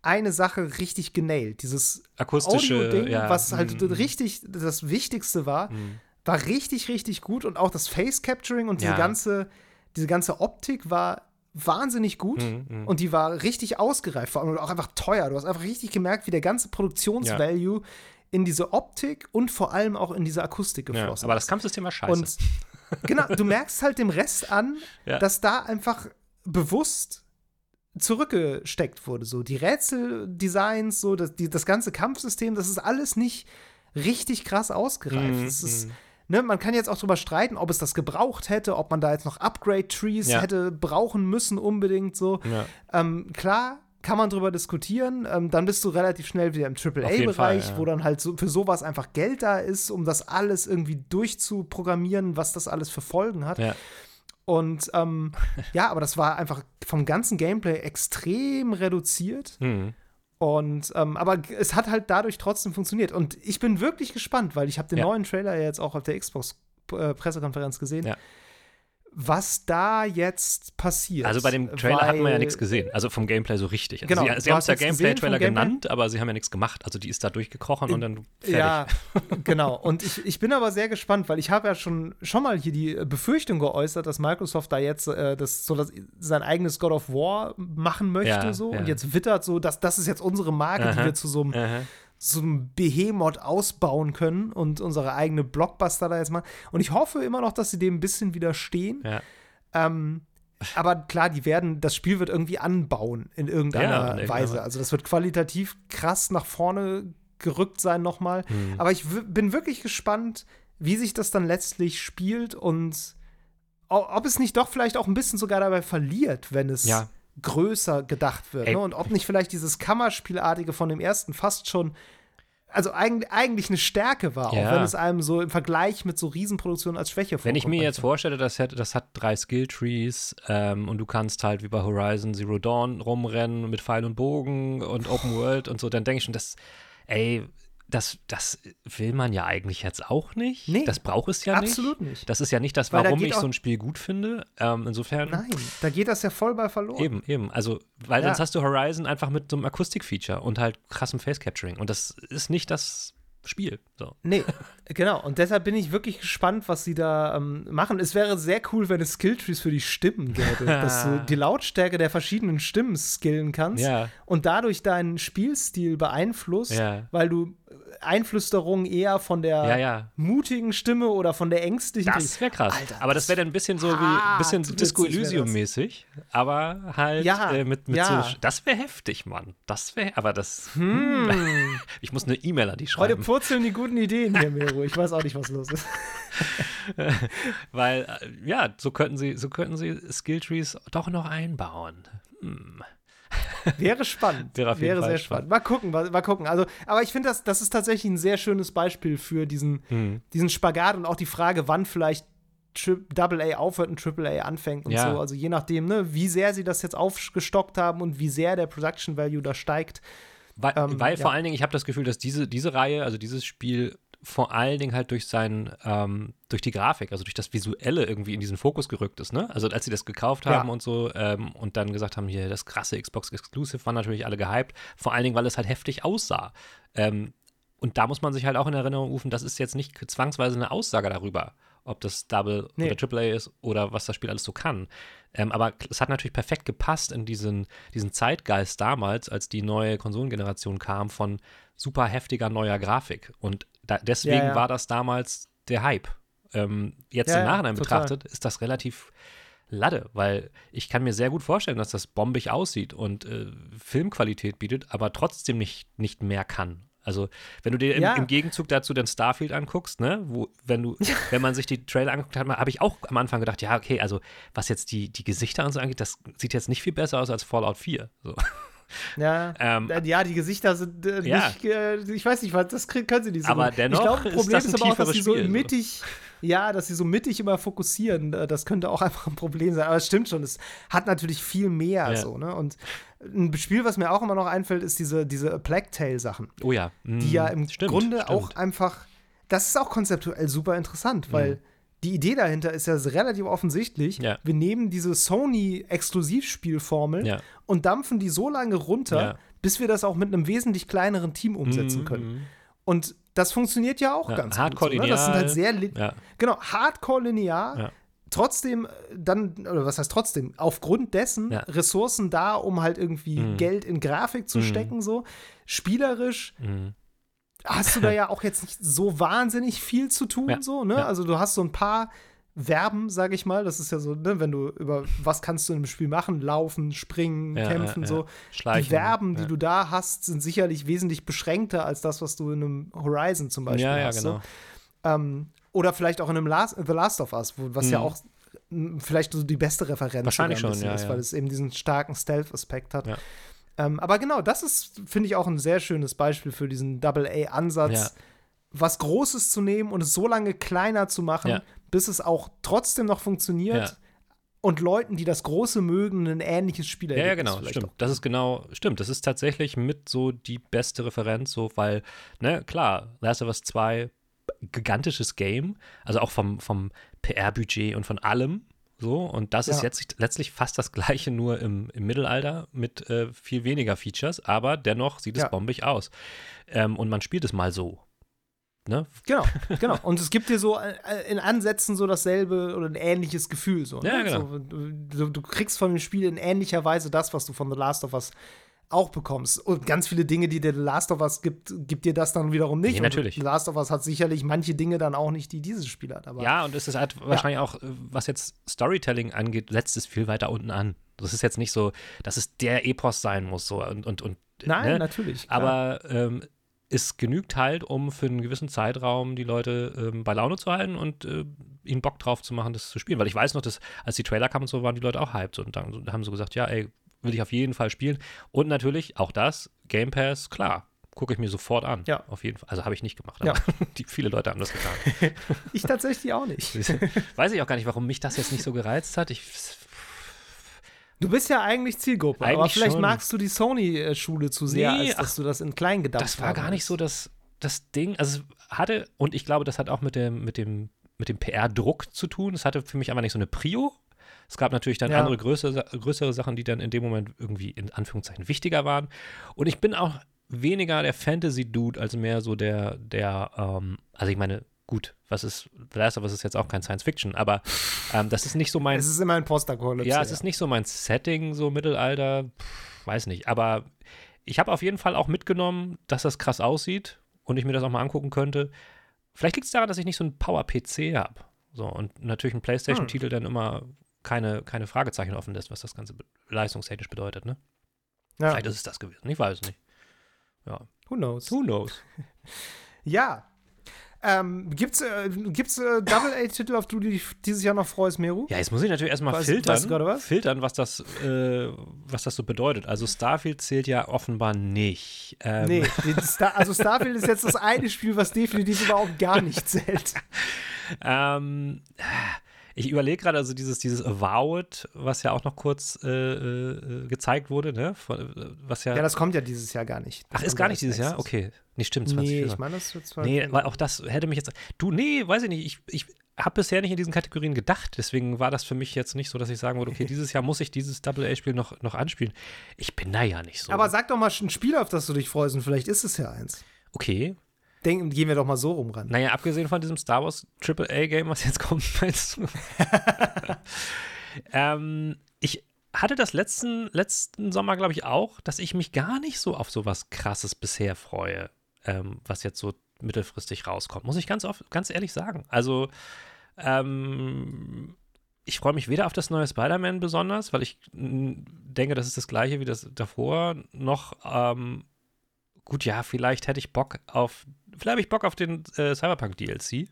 eine Sache richtig genailt. Dieses Akustische, Audio-Ding, ja, was halt mm. richtig das Wichtigste war, war richtig, richtig gut und auch das Face-Capturing und diese Ja. ganze, diese ganze Optik war wahnsinnig gut Mhm, mhm. und die war richtig ausgereift, vor allem auch einfach teuer. Du hast einfach richtig gemerkt, wie der ganze Produktionsvalue in diese Optik und vor allem auch in diese Akustik ja. geflossen Aber ist. das Kampfsystem war scheiße. Und genau, du merkst halt dem Rest an, Ja. dass da einfach bewusst zurückgesteckt wurde. So die Rätseldesigns, so das, die, das ganze Kampfsystem, das ist alles nicht richtig krass ausgereift. Mhm, Es ist, mhm. Ne, man kann jetzt auch drüber streiten, ob es das gebraucht hätte, ob man da jetzt noch Upgrade-Trees Ja. hätte brauchen müssen unbedingt so. ja. Ähm, klar, kann man drüber diskutieren. Ähm, dann bist du relativ schnell wieder im AAA-Bereich, ja. wo dann halt so für sowas einfach Geld da ist, um das alles irgendwie durchzuprogrammieren, was das alles für Folgen hat. Ja. Und ähm, ja, aber das war einfach vom ganzen Gameplay extrem reduziert. Mhm. Und ähm, aber es hat halt dadurch trotzdem funktioniert. Und ich bin wirklich gespannt, weil ich habe den Ja. neuen Trailer ja jetzt auch auf der Xbox äh, Pressekonferenz gesehen, Ja. Was da jetzt passiert. Also bei dem Trailer hatten wir ja nichts gesehen, also vom Gameplay so richtig. Also Genau, sie sie haben es ja Gameplay-Trailer Gameplay? genannt, aber sie haben ja nichts gemacht. Also die ist da durchgekrochen und dann fertig. Ja, genau. Und ich, ich bin aber sehr gespannt, weil ich habe ja schon, schon mal hier die Befürchtung geäußert, dass Microsoft da jetzt äh, das, so das, sein eigenes God of War machen möchte. Ja, so. ja. Und jetzt wittert so, dass das ist jetzt unsere Marke, die Aha. wir zu so einem. So einem Behemoth ausbauen können und unsere eigene Blockbuster da jetzt mal. Und ich hoffe immer noch, dass sie dem ein bisschen widerstehen. Ja. Ähm, aber klar, die werden, das Spiel wird irgendwie anbauen in irgendeiner Ja, Weise. Also das wird qualitativ krass nach vorne gerückt sein nochmal. Mhm. Aber ich bin wirklich gespannt, wie sich das dann letztlich spielt und ob es nicht doch vielleicht auch ein bisschen sogar dabei verliert, wenn es Ja. Größer gedacht wird. Ne? Und ob nicht vielleicht dieses Kammerspielartige von dem ersten fast schon also eigentlich, eigentlich eine Stärke war, Ja. auch wenn es einem so im Vergleich mit so Riesenproduktionen als Schwäche vorkommt. Wenn ich mir jetzt vorstelle, das hat, das hat drei Skilltrees ähm, und du kannst halt wie bei Horizon Zero Dawn rumrennen mit Pfeil und Bogen und Open World und so, dann denke ich schon, das, ey, das, das will man ja eigentlich jetzt auch nicht. Nee, das braucht es ja nicht. Absolut nicht. Das ist ja nicht das, Weil da warum geht ich so ein Spiel gut finde. Ähm, insofern. Nein, da geht das ja voll bei verloren. Eben, eben. Also, weil Ja. sonst hast du Horizon einfach mit so einem Akustik-Feature und halt krassem Face-Capturing. Und das ist nicht das Spiel. So. Nee, genau. Und deshalb bin ich wirklich gespannt, was sie da ähm, machen. Es wäre sehr cool, wenn es Skilltrees für die Stimmen gäbe, dass du die Lautstärke der verschiedenen Stimmen skillen kannst Ja. und dadurch deinen Spielstil beeinflusst, Ja. weil du Einflüsterungen eher von der Ja, ja. mutigen Stimme oder von der ängstlichen Das wäre krass. Alter, aber das wäre dann ein bisschen so wie ein hart bisschen witzig Disco wär das. Elysium-mäßig. Aber halt Ja, äh, mit, mit ja. so. Das wäre heftig, Mann. Das wäre. Aber das. ich muss eine E-Mail an die Hm. Heute schreiben. purzeln die guten Ideen hier, Miro. Ich weiß auch nicht, was los ist. Weil, äh, ja, so könnten sie, so könnten sie Skilltrees doch noch einbauen. Hm. Wäre spannend. Wäre Fall sehr spannend. spannend. Mal gucken, mal, mal gucken. Also, aber ich finde, das, das ist tatsächlich ein sehr schönes Beispiel für diesen, Hm. diesen Spagat und auch die Frage, wann vielleicht Double A aufhört und Triple A anfängt und Ja. so. Also je nachdem, ne, wie sehr sie das jetzt aufgestockt haben und wie sehr der Production Value da steigt. Weil, Ähm, weil vor ja. allen Dingen, ich habe das Gefühl, dass diese, diese Reihe, also dieses Spiel, vor allen Dingen halt durch sein, ähm, durch die Grafik, also durch das Visuelle irgendwie in diesen Fokus gerückt ist, ne? Also als sie das gekauft haben Ja. und so ähm, und dann gesagt haben, hier, das krasse Xbox Exclusive, waren natürlich alle gehypt, vor allen Dingen, weil es halt heftig aussah. Ähm, und da muss man sich halt auch in Erinnerung rufen, das ist jetzt nicht zwangsweise eine Aussage darüber, ob das Double Nee. oder Triple A ist oder was das Spiel alles so kann. Ähm, aber es hat natürlich perfekt gepasst in diesen, diesen Zeitgeist damals, als die neue Konsolengeneration kam von super heftiger neuer Grafik. Und da, deswegen Ja, ja. war das damals der Hype. Ähm, jetzt Ja, im Nachhinein betrachtet ist das relativ Ladde, weil ich kann mir sehr gut vorstellen, dass das bombig aussieht und äh, Filmqualität bietet, aber trotzdem nicht, nicht mehr kann. Also, wenn du dir im, Ja. im Gegenzug dazu den Starfield anguckst, ne, wo, wenn du, wenn man sich die Trailer angeguckt hat, habe ich auch am Anfang gedacht, ja, okay, also was jetzt die, die Gesichter und so angeht, das sieht jetzt nicht viel besser aus als Fallout 4. So. Ja, Ähm, Äh, ja die Gesichter sind äh, Ja. nicht, äh, ich weiß nicht, was, das können sie nicht so Aber dennoch ich glaube, ist Problem das ist, ein aber auch, dass sie so Spiel, so. mittig, Ja, dass sie so mittig immer fokussieren, äh, das könnte auch einfach ein Problem sein. Aber es stimmt schon, es hat natürlich viel mehr Ja. so, ne? Und ein Spiel, was mir auch immer noch einfällt, ist diese, diese Plague Tale-Sachen, Oh ja. die ja im Mm, stimmt, Grunde stimmt. auch einfach, das ist auch konzeptuell super interessant, weil Mhm. Die Idee dahinter ist ja relativ offensichtlich. Ja. Wir nehmen diese Sony-Exklusivspielformel Ja. und dampfen die so lange runter, Ja. bis wir das auch mit einem wesentlich kleineren Team umsetzen können. Mhm. Und das funktioniert ja auch ganz hardcore gut. Ne? Das sind halt sehr. Genau, hardcore linear. Ja. Trotzdem äh, dann, oder was heißt trotzdem, aufgrund dessen. Ressourcen da, um halt irgendwie Mhm. Geld in Grafik zu Mhm. stecken, so. Spielerisch Mhm. Hast du da ja auch jetzt nicht so wahnsinnig viel zu tun, Ja. so, ne? Ja. Also du hast so ein paar Verben, sag ich mal. Das ist ja so, ne, wenn du über was kannst du in einem Spiel machen, laufen, springen, Ja, kämpfen, ja, so. Schleichen. Die Verben, die ja. du da hast, sind sicherlich wesentlich beschränkter als das, was du in einem Horizon zum Beispiel Ja, ja, hast. genau. So. Ähm, oder vielleicht auch in einem Last, The Last of Us, was ja Mhm. auch m, vielleicht so die beste Referenz Wahrscheinlich schon, ja, ist, ja. weil es eben diesen starken Stealth-Aspekt hat. Ähm, aber genau, das ist, finde ich, auch ein sehr schönes Beispiel für diesen Double-A-Ansatz, Ja. was Großes zu nehmen und es so lange kleiner zu machen, Ja. bis es auch trotzdem noch funktioniert. Ja. Und Leuten, die das Große mögen, ein ähnliches Spiel Ja, ja, genau, stimmt. Das ist genau, stimmt. Das ist tatsächlich mit so die beste Referenz, so, weil, ne, klar, Last of Us 2, gigantisches Game, also auch vom, vom PR-Budget und von allem, so. Und das ist Ja. jetzt letztlich fast das Gleiche, nur im, im Mittelalter mit äh, viel weniger Features, aber dennoch sieht es Ja. bombig aus. Ähm, und man spielt es mal so. Ne? Genau, genau. Und es gibt dir so äh, in Ansätzen so dasselbe oder ein ähnliches Gefühl. So, Ja, ne? genau. so, du, du kriegst von dem Spiel in ähnlicher Weise das, was du von The Last of Us auch bekommst. Und ganz viele Dinge, die dir The Last of Us gibt, gibt dir das dann wiederum nicht. Nee, Und natürlich. The Last of Us hat sicherlich manche Dinge dann auch nicht, die dieses Spiel hat. Aber Ja, und es ist halt wahrscheinlich auch, äh, was jetzt Storytelling angeht, setzt es viel weiter unten an. Das ist jetzt nicht so, dass es der Epos sein muss, so und, und, und nein, ne? natürlich. klar. Aber ähm, es genügt halt, um für einen gewissen Zeitraum die Leute ähm, bei Laune zu halten und äh, ihnen Bock drauf zu machen, das zu spielen. Weil ich weiß noch, dass als die Trailer kamen und so, waren die Leute auch hyped und dann haben so gesagt, ja, ey, will ich auf jeden Fall spielen. Und natürlich auch das, Game Pass, klar, gucke ich mir sofort an. Ja. Auf jeden Fall. Also habe ich nicht gemacht, Ja. aber die, viele Leute haben das getan. ich tatsächlich auch nicht. weiß ich auch gar nicht, warum mich das jetzt nicht so gereizt hat. Ich, Du bist ja eigentlich Zielgruppe, aber Eigentlich vielleicht schon. magst du die Sony-Schule zu sehr, Nee, als dass ach, du das in klein gedacht das war gar nicht so das, das Ding. Also es hatte, und ich glaube, das hat auch mit dem, mit dem, mit dem PR-Druck zu tun. Es hatte für mich einfach nicht so eine Prio. Es gab natürlich dann Ja. andere größere, größere Sachen, die dann in dem Moment irgendwie in Anführungszeichen wichtiger waren. Und ich bin auch weniger der Fantasy-Dude, als mehr so der, der, ähm, also ich meine, gut, was ist, The Last of Us ist jetzt auch kein Science-Fiction, aber ähm, das ist nicht so mein Es ist immer ein Postapokalypse. ja, es ist nicht so mein Setting, so Mittelalter, pff, weiß nicht. Aber ich habe auf jeden Fall auch mitgenommen, dass das krass aussieht und ich mir das auch mal angucken könnte. Vielleicht liegt es daran, dass ich nicht so einen Power-PC habe. So, und natürlich ein PlayStation-Titel dann immer keine, keine Fragezeichen offen lässt, was das Ganze be leistungstechnisch bedeutet, ne? ja. Vielleicht ist es das gewesen. Ich weiß es nicht. Ja. Who knows? Who knows? Ja. Ähm, gibt's, äh, gibt's äh, Double-A-Titel, auf die du dich dieses Jahr noch freust, Meru? Ja, jetzt muss ich natürlich erstmal filtern, weißt du gerade was? filtern, was das, äh, was das so bedeutet. Also Starfield zählt ja offenbar nicht. Ähm, Nee, Star also Starfield ist jetzt das eine Spiel, was definitiv überhaupt gar nicht zählt. Ähm, ich überlege gerade, also dieses, dieses Avowed, was ja auch noch kurz äh, äh, gezeigt wurde, ne? Von, äh, was ja. Ja, das kommt ja dieses Jahr gar nicht. ach, Das ist kommt gar nicht dieses Jahr? Okay. Nee, stimmt, Nee, 2024. ich meine, das wird zwar. Nee, weil auch das hätte mich jetzt. Du, nee, weiß ich nicht. Ich, ich habe bisher nicht in diesen Kategorien gedacht. Deswegen war das für mich jetzt nicht so, dass ich sagen würde, okay, dieses Jahr muss ich dieses Double-A-Spiel noch, noch anspielen. Ich bin da ja nicht so. Aber sag doch mal ein Spiel, auf das du dich freust, und vielleicht ist es ja eins. okay. Denken, gehen wir doch mal so rum ran. Naja, abgesehen von diesem Star Wars AAA-Game, was jetzt kommt, meinst du? ähm, ich hatte das letzten, letzten Sommer, glaube ich, auch, dass ich mich gar nicht so auf sowas Krasses bisher freue, ähm, was jetzt so mittelfristig rauskommt. Muss ich ganz, oft, ganz ehrlich sagen. Also, ähm, ich freue mich weder auf das neue Spider-Man besonders, weil ich denke, das ist das gleiche wie das davor, noch ähm, gut, ja, vielleicht hätte ich Bock auf, vielleicht habe ich Bock auf den äh, Cyberpunk DLC.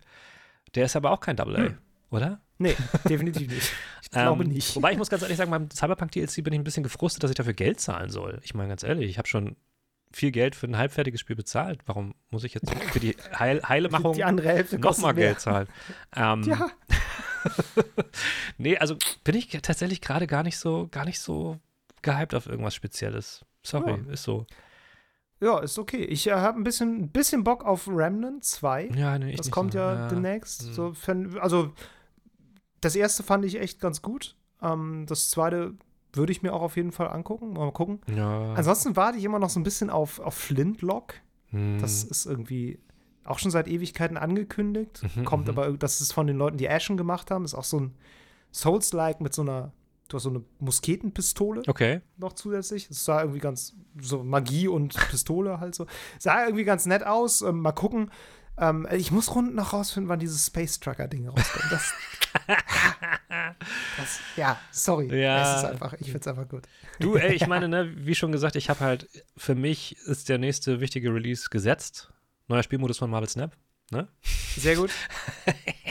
Der ist aber auch kein Double A, Hm. oder? Nee, definitiv nicht. Ich glaube Ähm, nicht. Wobei ich muss ganz ehrlich sagen, beim Cyberpunk DLC bin ich ein bisschen gefrustet, dass ich dafür Geld zahlen soll. Ich meine ganz ehrlich, ich habe schon viel Geld für ein halbfertiges Spiel bezahlt. Warum muss ich jetzt für die Heil Heilemachung Die andere Hälfte nochmal. Geld zahlen? Ähm, Ja, Nee, also bin ich tatsächlich gerade gar nicht so, gar nicht so gehypt auf irgendwas Spezielles. Sorry, Ja. ist so. Ja, ist okay. Ich äh, habe ein bisschen, ein bisschen Bock auf Remnant 2. Ja, nee, ich Das kommt so. ja, demnächst. Hm. So, also, das erste fand ich echt ganz gut. Ähm, das zweite würde ich mir auch auf jeden Fall angucken. Mal gucken. Ja. Ansonsten warte ich immer noch so ein bisschen auf, auf Flintlock. hm. Das ist irgendwie auch schon seit Ewigkeiten angekündigt. Mhm, Kommt mhm. aber, das ist von den Leuten, die Ashen gemacht haben. Ist auch so ein Souls-like mit so einer, du hast so eine Musketenpistole Okay. noch zusätzlich. Es sah irgendwie ganz, so Magie und Pistole halt so. Sah irgendwie ganz nett aus. Ähm, mal gucken. Ähm, ich muss rund noch rausfinden, wann dieses Space Trucker-Ding rauskommt. Das, das, ja, sorry. Ja. Es ist einfach, ich find's einfach gut. Du, ey, ich meine, ne, wie schon gesagt, ich habe halt, für mich ist der nächste wichtige Release gesetzt. Neuer Spielmodus von Marvel Snap. Ne? Sehr gut.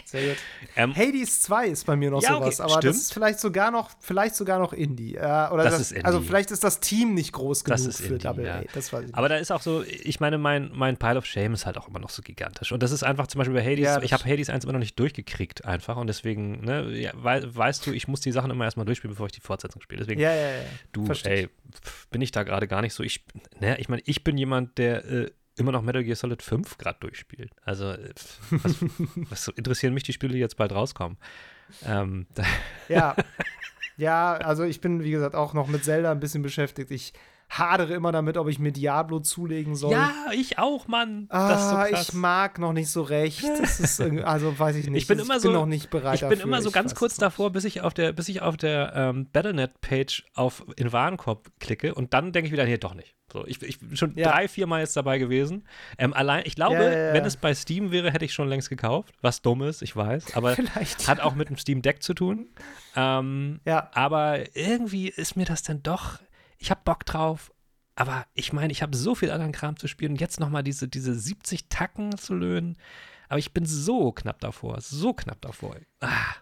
Sehr gut. Ähm, Hades 2 ist bei mir noch Ja, okay, sowas, aber stimmt. das ist vielleicht sogar noch, vielleicht sogar noch Indie. Äh, oder Das das, ist Indie. Also vielleicht ist das Team nicht groß Das genug ist für Indie, Double ja. A. Das Aber da ist auch so, ich meine, mein, mein Pile of Shame ist halt auch immer noch so gigantisch. Und das ist einfach zum Beispiel bei Hades, Ja, das ich habe Hades 1 immer noch nicht durchgekriegt einfach. Und deswegen, ne, ja, wei weißt du, ich muss die Sachen immer erstmal durchspielen, bevor ich die Fortsetzung spiele. Deswegen, Ja, ja, ja. du, versteh ey, pf, bin ich da gerade gar nicht so. Ich, ne, ich meine, ich bin jemand, der äh, immer noch Metal Gear Solid 5 gerade durchspielt. Also, äh, was, was interessieren mich die Spiele, die jetzt bald rauskommen? Ähm, Ja. ja, also ich bin, wie gesagt, auch noch mit Zelda ein bisschen beschäftigt. Ich hadere immer damit, ob ich mir Diablo zulegen soll. ja, ich auch, Mann. Ah, so ich mag noch nicht so recht. Das ist irgendwie, also weiß ich nicht. Ich bin immer so- noch nicht bereit Ich bin dafür. immer so ganz weiß kurz davor, bis ich auf der, bis ich auf der ähm, Battlenet-Page auf in Warenkorb klicke und dann denke ich wieder, nee, doch nicht. So, ich, ich bin schon Ja. drei, vier Mal jetzt dabei gewesen. Ähm, allein, ich glaube, Ja, ja, ja. wenn es bei Steam wäre, hätte ich schon längst gekauft. Was dumm ist, ich weiß, aber Vielleicht. hat auch mit dem Steam Deck zu tun. Ähm, Ja, aber irgendwie ist mir das dann doch, ich habe Bock drauf. Aber ich meine, ich habe so viel anderen Kram zu spielen und jetzt nochmal diese, diese 70 Tacken zu löhnen. Aber ich bin so knapp davor, so knapp davor. Ah,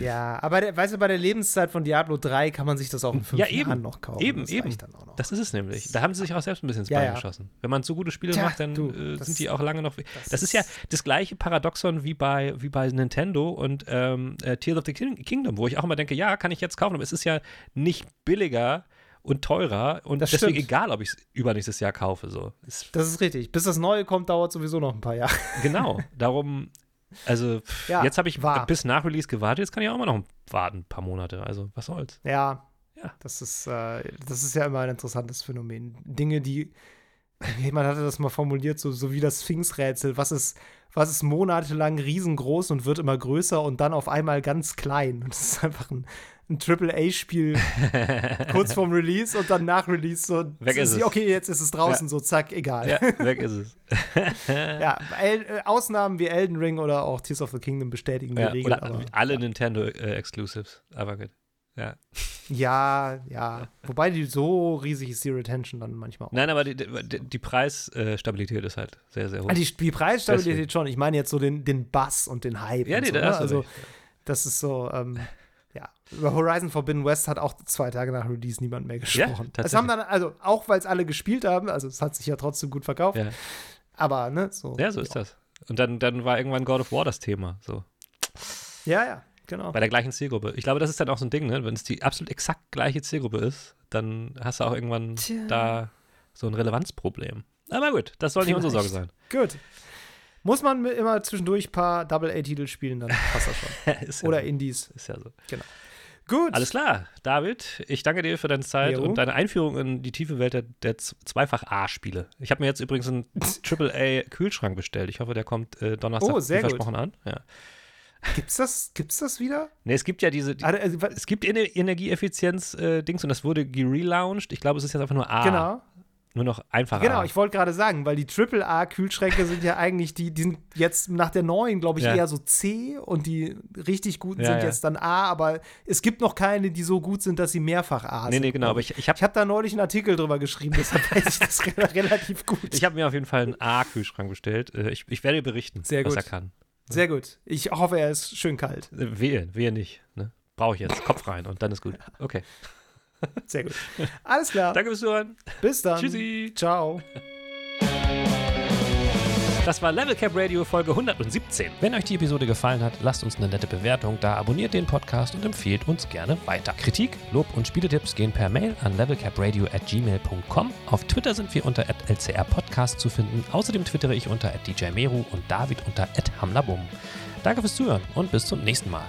ja, aber der, weißt du, bei der Lebenszeit von Diablo 3 kann man sich das auch in fünf Ja, eben. Jahren noch kaufen. Eben, das eben. reicht Dann auch noch. Das ist es nämlich. Da haben sie sich auch selbst ein bisschen ins Ja, Bein ja. geschossen. Wenn man so gute Spiele Tja, macht, dann du, äh, das- sind die auch lange noch. Das, das ist ja das gleiche Paradoxon wie bei, wie bei Nintendo und ähm, äh, Tears of the King Kingdom, wo ich auch immer denke, ja, kann ich jetzt kaufen, aber es ist ja nicht billiger und teurer und Das deswegen stimmt. egal, ob ich es übernächstes Jahr kaufe. So. Das ist richtig. Bis das Neue kommt, dauert sowieso noch ein paar Jahre. genau. Darum, also pff, Ja, jetzt habe ich wahr. bis nach Release gewartet, jetzt kann ich auch immer noch warten, ein paar Monate. Also, was soll's. Ja. Ja. Das ist, äh, das ist ja immer ein interessantes Phänomen. Dinge, die. Jemand hatte das mal formuliert, so, so wie das Sphinx-Rätsel. Was ist, was ist monatelang riesengroß und wird immer größer und dann auf einmal ganz klein? Und das ist einfach ein, ein Triple-A-Spiel kurz vorm Release und dann nach Release so. Weg ist es. Okay, jetzt ist es draußen, so zack, egal. Ja, weg ist es. Ja, El äh, Ausnahmen wie Elden Ring oder auch Tears of the Kingdom bestätigen die Ja, Regel. alle Nintendo äh, Exclusives. Aber gut. Ja. ja, ja. Wobei die so riesig ist die Retention dann manchmal auch. Nein, aber die, die, die Preisstabilität ist halt sehr, sehr hoch. Ah, die, die Preisstabilität Deswegen. schon. Ich meine jetzt so den, den Bass und den Hype. ja, nee, so, da ne? Also, das ist so, ähm, ja. Über Horizon Forbidden West hat auch zwei Tage nach Release niemand mehr gesprochen. es haben dann, also auch weil es alle gespielt haben, also es hat sich ja trotzdem gut verkauft, Ja. aber, ne, so. ja, so ist das. Und dann, dann war irgendwann God of War das Thema. So. Ja, ja, genau. Bei der gleichen Zielgruppe. Ich glaube, das ist dann auch so ein Ding, ne? Wenn es die absolut exakt gleiche Zielgruppe ist, dann hast du auch irgendwann Tja. da so ein Relevanzproblem. Aber gut, das soll nicht unsere Sorge sein. Gut. Muss man immer zwischendurch ein paar Double-A-Titel spielen, dann passt das schon. ja Oder so. Indies. Ist ja so. Gut. Alles klar, David, ich danke dir für deine Zeit Jo. und deine Einführung in die tiefe Welt der, der Z- Zweifach-A-Spiele. Ich habe mir jetzt übrigens einen AAA-Kühlschrank bestellt. Ich hoffe, der kommt äh, Donnerstag Oh, sehr wie gut. versprochen an. Ja. Gibt's das, gibt's das wieder? Nee, es gibt ja diese, die, Also, es gibt Ener Energieeffizienz-Dings und das wurde gerelauncht. Ich glaube, es ist jetzt einfach nur A. genau. Nur noch einfacher Genau, A. ich wollte gerade sagen, weil die AAA-Kühlschränke sind ja eigentlich, die, die sind jetzt nach der neuen, glaube ich, Ja. eher so C und die richtig guten Ja, sind ja. jetzt dann A, aber es gibt noch keine, die so gut sind, dass sie mehrfach A Nee, sind. nee, genau. glaub Aber ich ich, habe ich habe da neulich einen Artikel drüber geschrieben, deshalb weiß ich das re- relativ gut. ich hab mir auf jeden Fall einen A-Kühlschrank bestellt. Äh, Ich, ich werde berichten, Sehr was gut. er kann. Sehr gut. Ich hoffe, er ist schön kalt. Wehe, wehe nicht. Ne? Brauche ich jetzt. Kopf rein und dann ist gut. Okay. Sehr gut. Alles klar. Danke fürs Zuhören. Bis dann. Tschüssi. Ciao. Das war Level Cap Radio Folge 117. Wenn euch die Episode gefallen hat, lasst uns eine nette Bewertung da, abonniert den Podcast und empfehlt uns gerne weiter. Kritik, Lob und Spieletipps gehen per Mail an levelcapradio@gmail.com. Auf Twitter sind wir unter @lcrpodcast zu finden. Außerdem twittere ich unter @djmeru und David unter @hamlabum. Danke fürs Zuhören und bis zum nächsten Mal.